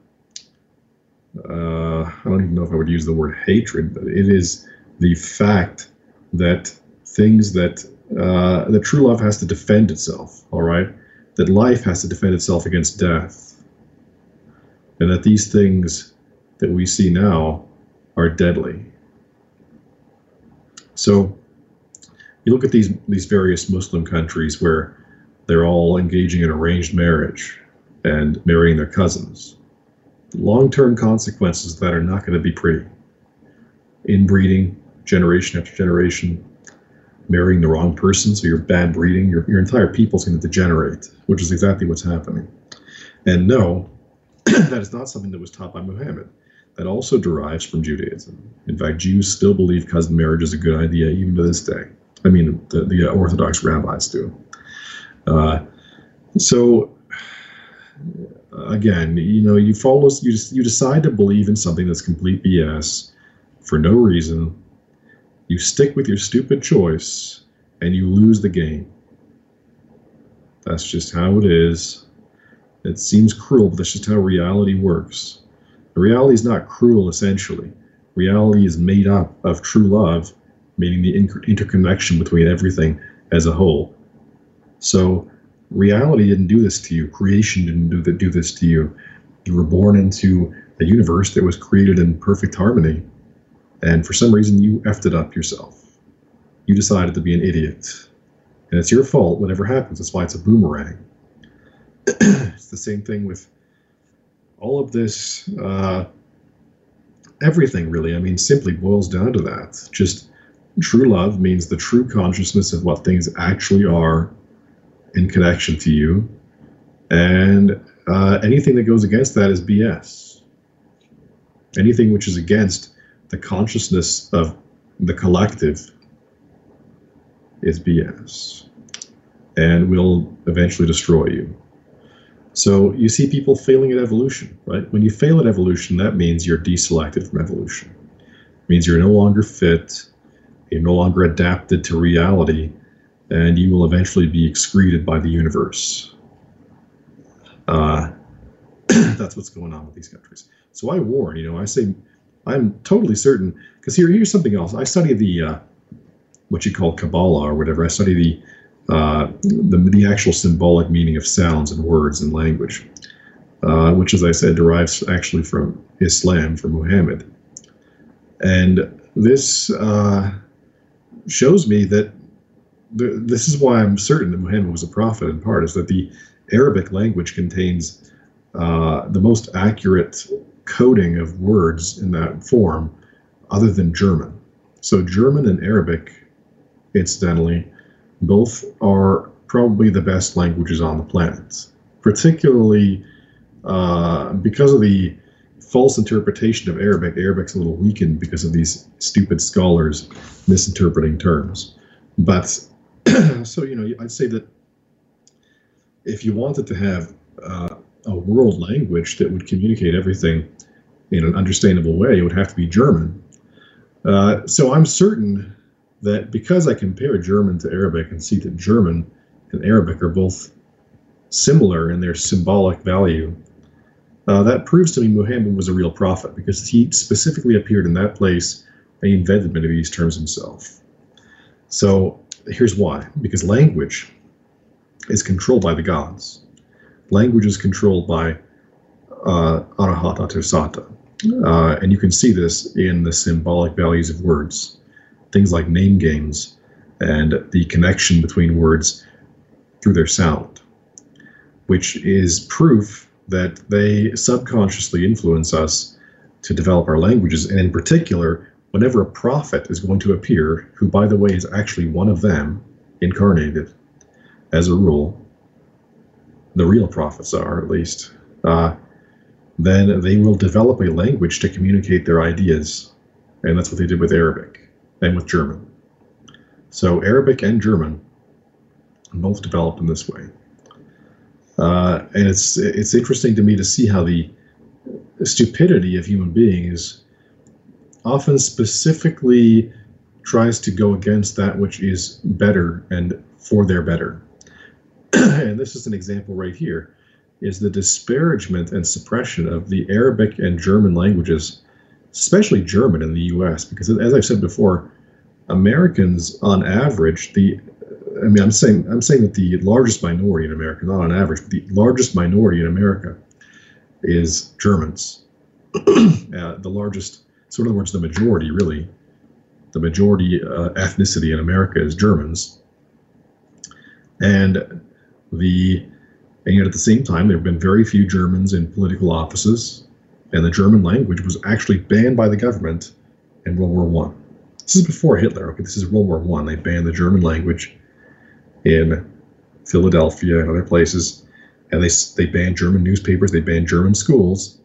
uh, uh, I don't even know if I would use the word hatred, but it is the fact that things that uh, true love has to defend itself. All right, that life has to defend itself against death, and that these things that we see now are deadly. So you look at these these various Muslim countries where they're all engaging in arranged marriage and marrying their cousins. Long-term consequences that are not going to be pretty. Inbreeding, generation after generation, marrying the wrong person, so you're bad breeding, your, your entire people's going to degenerate, which is exactly what's happening. And no, that is not something that was taught by Muhammad that also derives from Judaism. In fact, Jews still believe cousin marriage is a good idea even to this day. I mean, the, the Orthodox rabbis do. Uh, so, again, you know, you follow, you you decide to believe in something that's complete BS for no reason. You stick with your stupid choice, and you lose the game. That's just how it is. It seems cruel, but that's just how reality works. Reality is not cruel, essentially. Reality is made up of true love meaning the inter- interconnection between everything as a whole. So reality didn't do this to you. Creation didn't do, the, do this to you. You were born into a universe that was created in perfect harmony. And for some reason, you effed it up yourself. You decided to be an idiot. And it's your fault, whatever happens. That's why it's a boomerang. it's the same thing with all of this. Uh, everything, really. I mean, simply boils down to that. Just true love means the true consciousness of what things actually are in connection to you. And uh, anything that goes against that is BS. Anything which is against the consciousness of the collective is BS and will eventually destroy you. So you see people failing at evolution, right? When you fail at evolution, that means you're deselected from evolution. It means you're no longer fit, you're no longer adapted to reality, and you will eventually be excreted by the universe. Uh, that's what's going on with these countries. So I warn, you know, I say, I'm totally certain, because here, here's something else. I study the, uh, what you call Kabbalah or whatever. I study the, uh, the, the actual symbolic meaning of sounds and words and language, uh, which, as I said, derives actually from Islam, from Muhammad. And this uh, shows me that the, this is why I'm certain that Muhammad was a prophet in part, is that the Arabic language contains uh, the most accurate coding of words in that form other than German. So German and Arabic, incidentally, both are probably the best languages on the planet, particularly uh, because of the false interpretation of Arabic. Arabic's a little weakened because of these stupid scholars misinterpreting terms. But so, you know, I'd say that if you wanted to have uh, a world language that would communicate everything in an understandable way, it would have to be German. Uh, so I'm certain that because I compare German to Arabic and see that German and Arabic are both similar in their symbolic value, uh, that proves to me Muhammad was a real prophet because he specifically appeared in that place and he invented many of these terms himself. So here's why because language is controlled by the gods, language is controlled by uh, Arahata Tersata. Uh, and you can see this in the symbolic values of words things like name games and the connection between words through their sound, which is proof that they subconsciously influence us to develop our languages. And in particular, whenever a prophet is going to appear, who, by the way, is actually one of them incarnated, as a rule, the real prophets are at least, uh, then they will develop a language to communicate their ideas. And that's what they did with Arabic and with German. So Arabic and German both developed in this way. Uh, and it's it's interesting to me to see how the stupidity of human beings often specifically tries to go against that which is better and for their better. and this is an example right here is the disparagement and suppression of the Arabic and German languages especially German in the U.S. Because as I've said before, Americans on average, the I mean, I'm saying I'm saying that the largest minority in America, not on average, but the largest minority in America is Germans. uh, the largest, so in other words, the majority really, the majority uh, ethnicity in America is Germans. And the and yet at the same time, there have been very few Germans in political offices and the German language was actually banned by the government in World War One. This is before Hitler. Okay, this is World War One. They banned the German language in Philadelphia and other places, and they they banned German newspapers. They banned German schools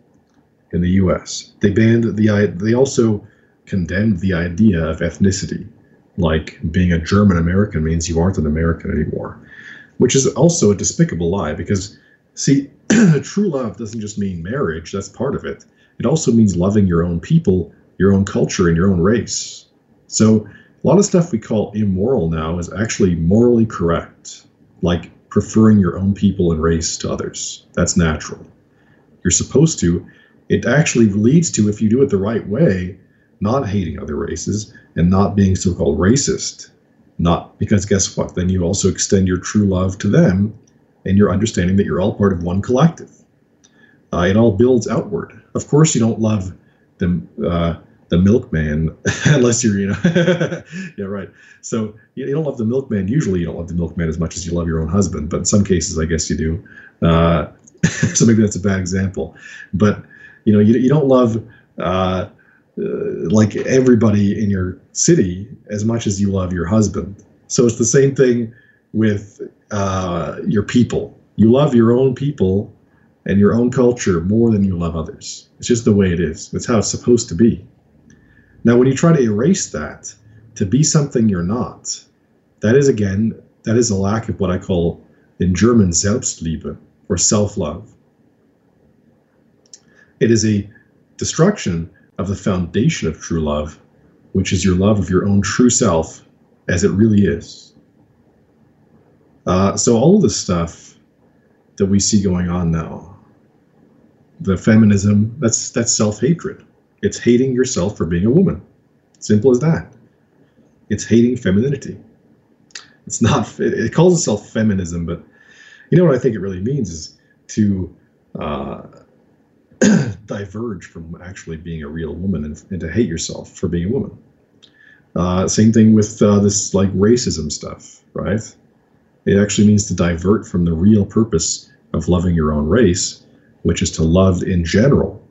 in the U.S. They banned the they also condemned the idea of ethnicity, like being a German American means you aren't an American anymore, which is also a despicable lie because see true love doesn't just mean marriage, that's part of it. It also means loving your own people, your own culture, and your own race. So, a lot of stuff we call immoral now is actually morally correct, like preferring your own people and race to others. That's natural. You're supposed to. It actually leads to, if you do it the right way, not hating other races and not being so called racist. Not because guess what? Then you also extend your true love to them and you're understanding that you're all part of one collective. Uh, it all builds outward. Of course, you don't love the uh, the milkman unless you're you know yeah right. So you, you, don't love the milkman. Usually, you don't love the milkman as much as you love your own husband. But in some cases, I guess you do. Uh, so maybe that's a bad example. But you know, you, you don't love uh, uh, like everybody in your city as much as you love your husband. So it's the same thing with uh, your people. You love your own people and your own culture more than you love others. It's just the way it is. It's how it's supposed to be. Now, when you try to erase that to be something you're not, that is again, that is a lack of what I call in German Selbstliebe or self love. It is a destruction of the foundation of true love, which is your love of your own true self as it really is. Uh, so, all of this stuff that we see going on now, the feminism, that's, that's self hatred. It's hating yourself for being a woman. Simple as that. It's hating femininity. It's not, it, calls itself feminism, but you know what I think it really means is to uh, diverge from actually being a real woman and, and, to hate yourself for being a woman. Uh, same thing with uh, this like racism stuff, right? It actually means to divert from the real purpose of loving your own race, which is to love in general,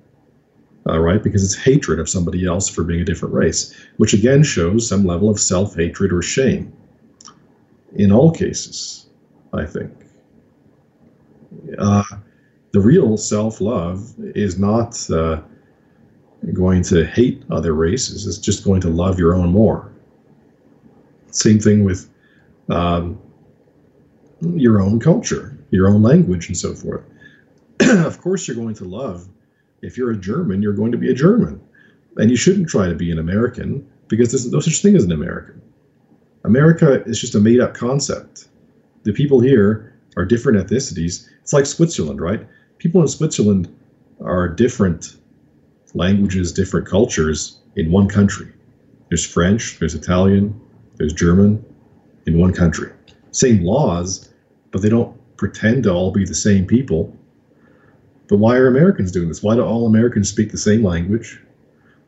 uh, right? Because it's hatred of somebody else for being a different race, which again shows some level of self hatred or shame. In all cases, I think. Uh, the real self love is not uh, going to hate other races, it's just going to love your own more. Same thing with um, your own culture, your own language, and so forth. of course, you're going to love. If you're a German, you're going to be a German. And you shouldn't try to be an American because there's no such thing as an American. America is just a made up concept. The people here are different ethnicities. It's like Switzerland, right? People in Switzerland are different languages, different cultures in one country. There's French, there's Italian, there's German in one country. Same laws, but they don't pretend to all be the same people. But why are Americans doing this? Why do all Americans speak the same language?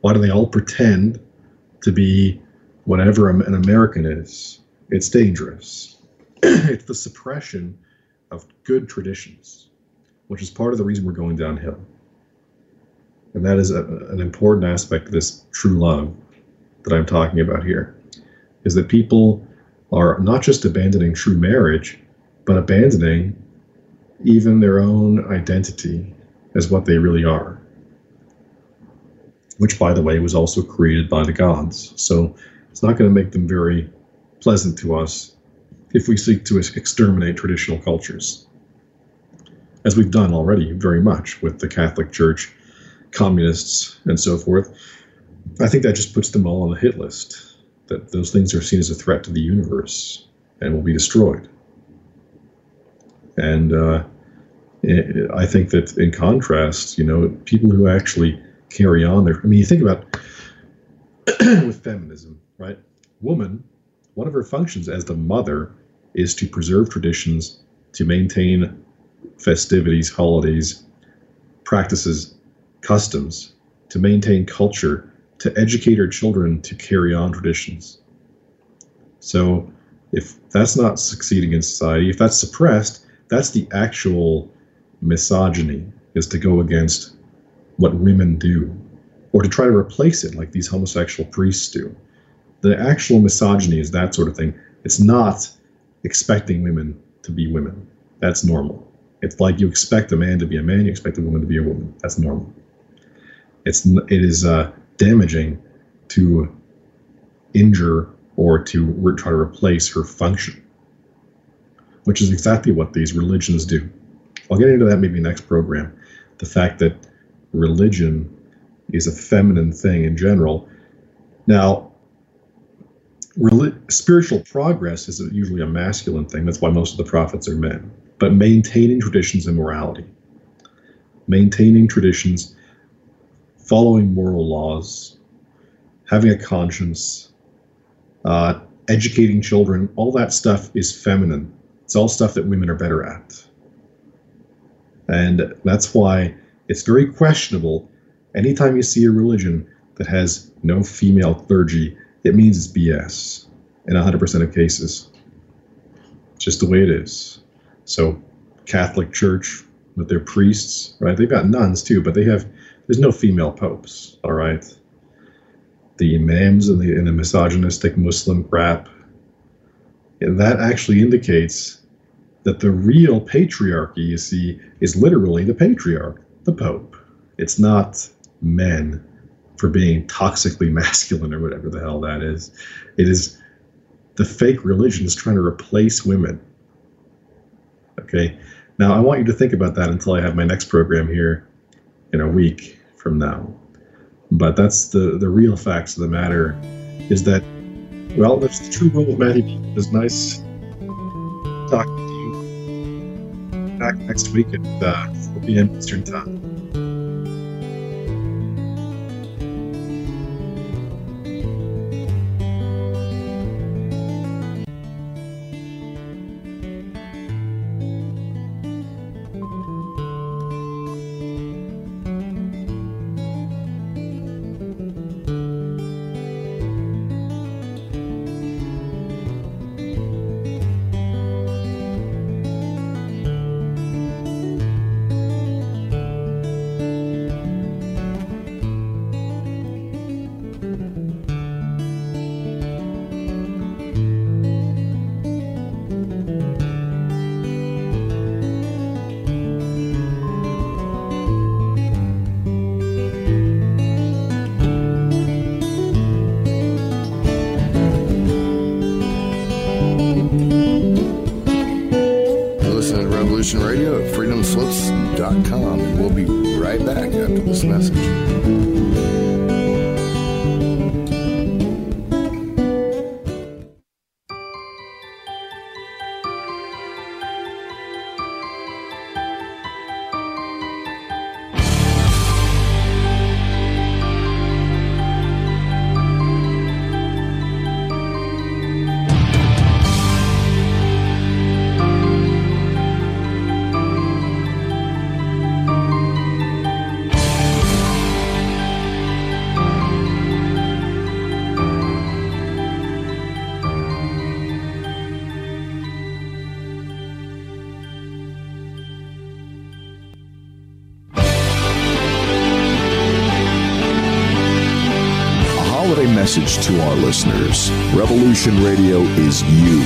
Why do they all pretend to be whatever an American is? It's dangerous. it's the suppression of good traditions which is part of the reason we're going downhill. And that is a, an important aspect of this true love that I'm talking about here, is that people are not just abandoning true marriage, but abandoning even their own identity as what they really are. Which, by the way, was also created by the gods. So it's not going to make them very pleasant to us if we seek to exterminate traditional cultures as we've done already very much with the Catholic Church, communists, and so forth. I think that just puts them all on the hit list. That those things are seen as a threat to the universe and will be destroyed. And uh, I think that in contrast, you know, people who actually carry on their, I mean, you think about with feminism, right? Woman, one of her functions as the mother is to preserve traditions, to maintain festivities, holidays, practices, customs, to maintain culture, to educate our children to carry on traditions. So, if that's not succeeding in society, if that's suppressed, that's the actual misogyny, is to go against what women do, or to try to replace it like these homosexual priests do. The actual misogyny is that sort of thing. It's not expecting women to be women. That's normal. It's like you expect a man to be a man, you expect a woman to be a woman. That's normal. It's it is uh, damaging to injure or to re- try to replace her function, which is exactly what these religions do. I'll get into that maybe next program. The fact that religion is a feminine thing in general. Now, spiritual progress is usually a masculine thing. That's why most of the prophets are men but maintaining traditions and morality, maintaining traditions, following moral laws, having a conscience, uh, educating children, all that stuff is feminine. It's all stuff that women are better at. And that's why it's very questionable anytime you see a religion that has no female clergy, it means it's BS in 100% of cases. Just the way it is. So, Catholic Church with their priests, right? They've got nuns too, but they have, there's no female popes, all right? The imams and the, the misogynistic Muslim crap, and that actually indicates that the real patriarchy, you see, is literally the patriarch, the Pope. It's not men for being toxically masculine or whatever the hell that is. It is the fake religion is trying to replace women. Okay. Now, I want you to think about that until I have my next program here in a week from now. But that's the, the real facts of the matter is that, well, that's the true role of Matthew. It's nice talking to you back next week at uh, 4 p.m. Eastern Time. freedomslips.com, message to our listeners Revolution Radio is you.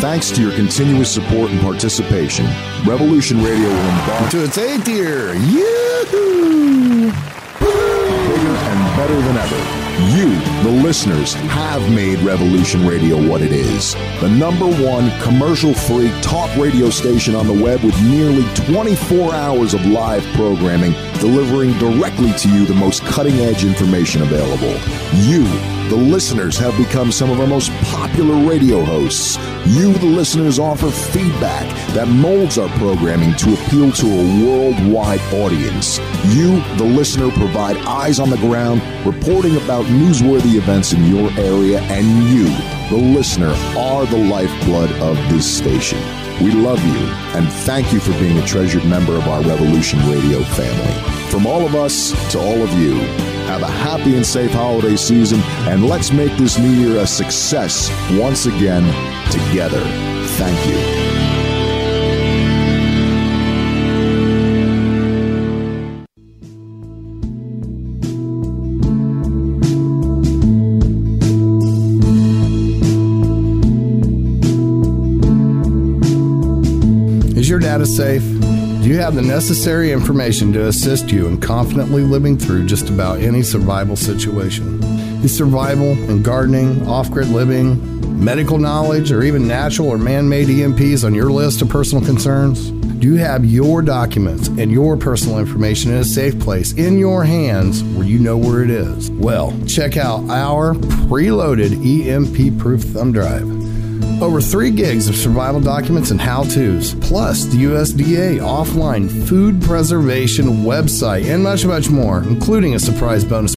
Thanks to your continuous support and participation, Revolution Radio will embark to its eighth year. Yoo-hoo! bigger and better than ever. You, the listeners, have made Revolution Radio what it is. The number one commercial free talk radio station on the web with nearly 24 hours of live programming, delivering directly to you the most cutting edge information available. You, the listeners, have become some of our most popular radio hosts. You, the listeners, offer feedback that molds our programming to appeal to a worldwide audience. You, the listener, provide eyes on the ground, reporting about newsworthy events in your area, and you, the listener, are the lifeblood of this station. We love you and thank you for being a treasured member of our Revolution Radio family. From all of us to all of you, have a happy and safe holiday season, and let's make this new year a success once again together. Thank you. Is your data safe? Do you have the necessary information to assist you in confidently living through just about any survival situation? Is survival and gardening, off grid living, medical knowledge, or even natural or man made EMPs on your list of personal concerns? Do you have your documents and your personal information in a safe place in your hands where you know where it is? Well, check out our preloaded EMP proof thumb drive. Over three gigs of survival documents and how to's, plus the USDA offline food preservation website, and much, much more, including a surprise bonus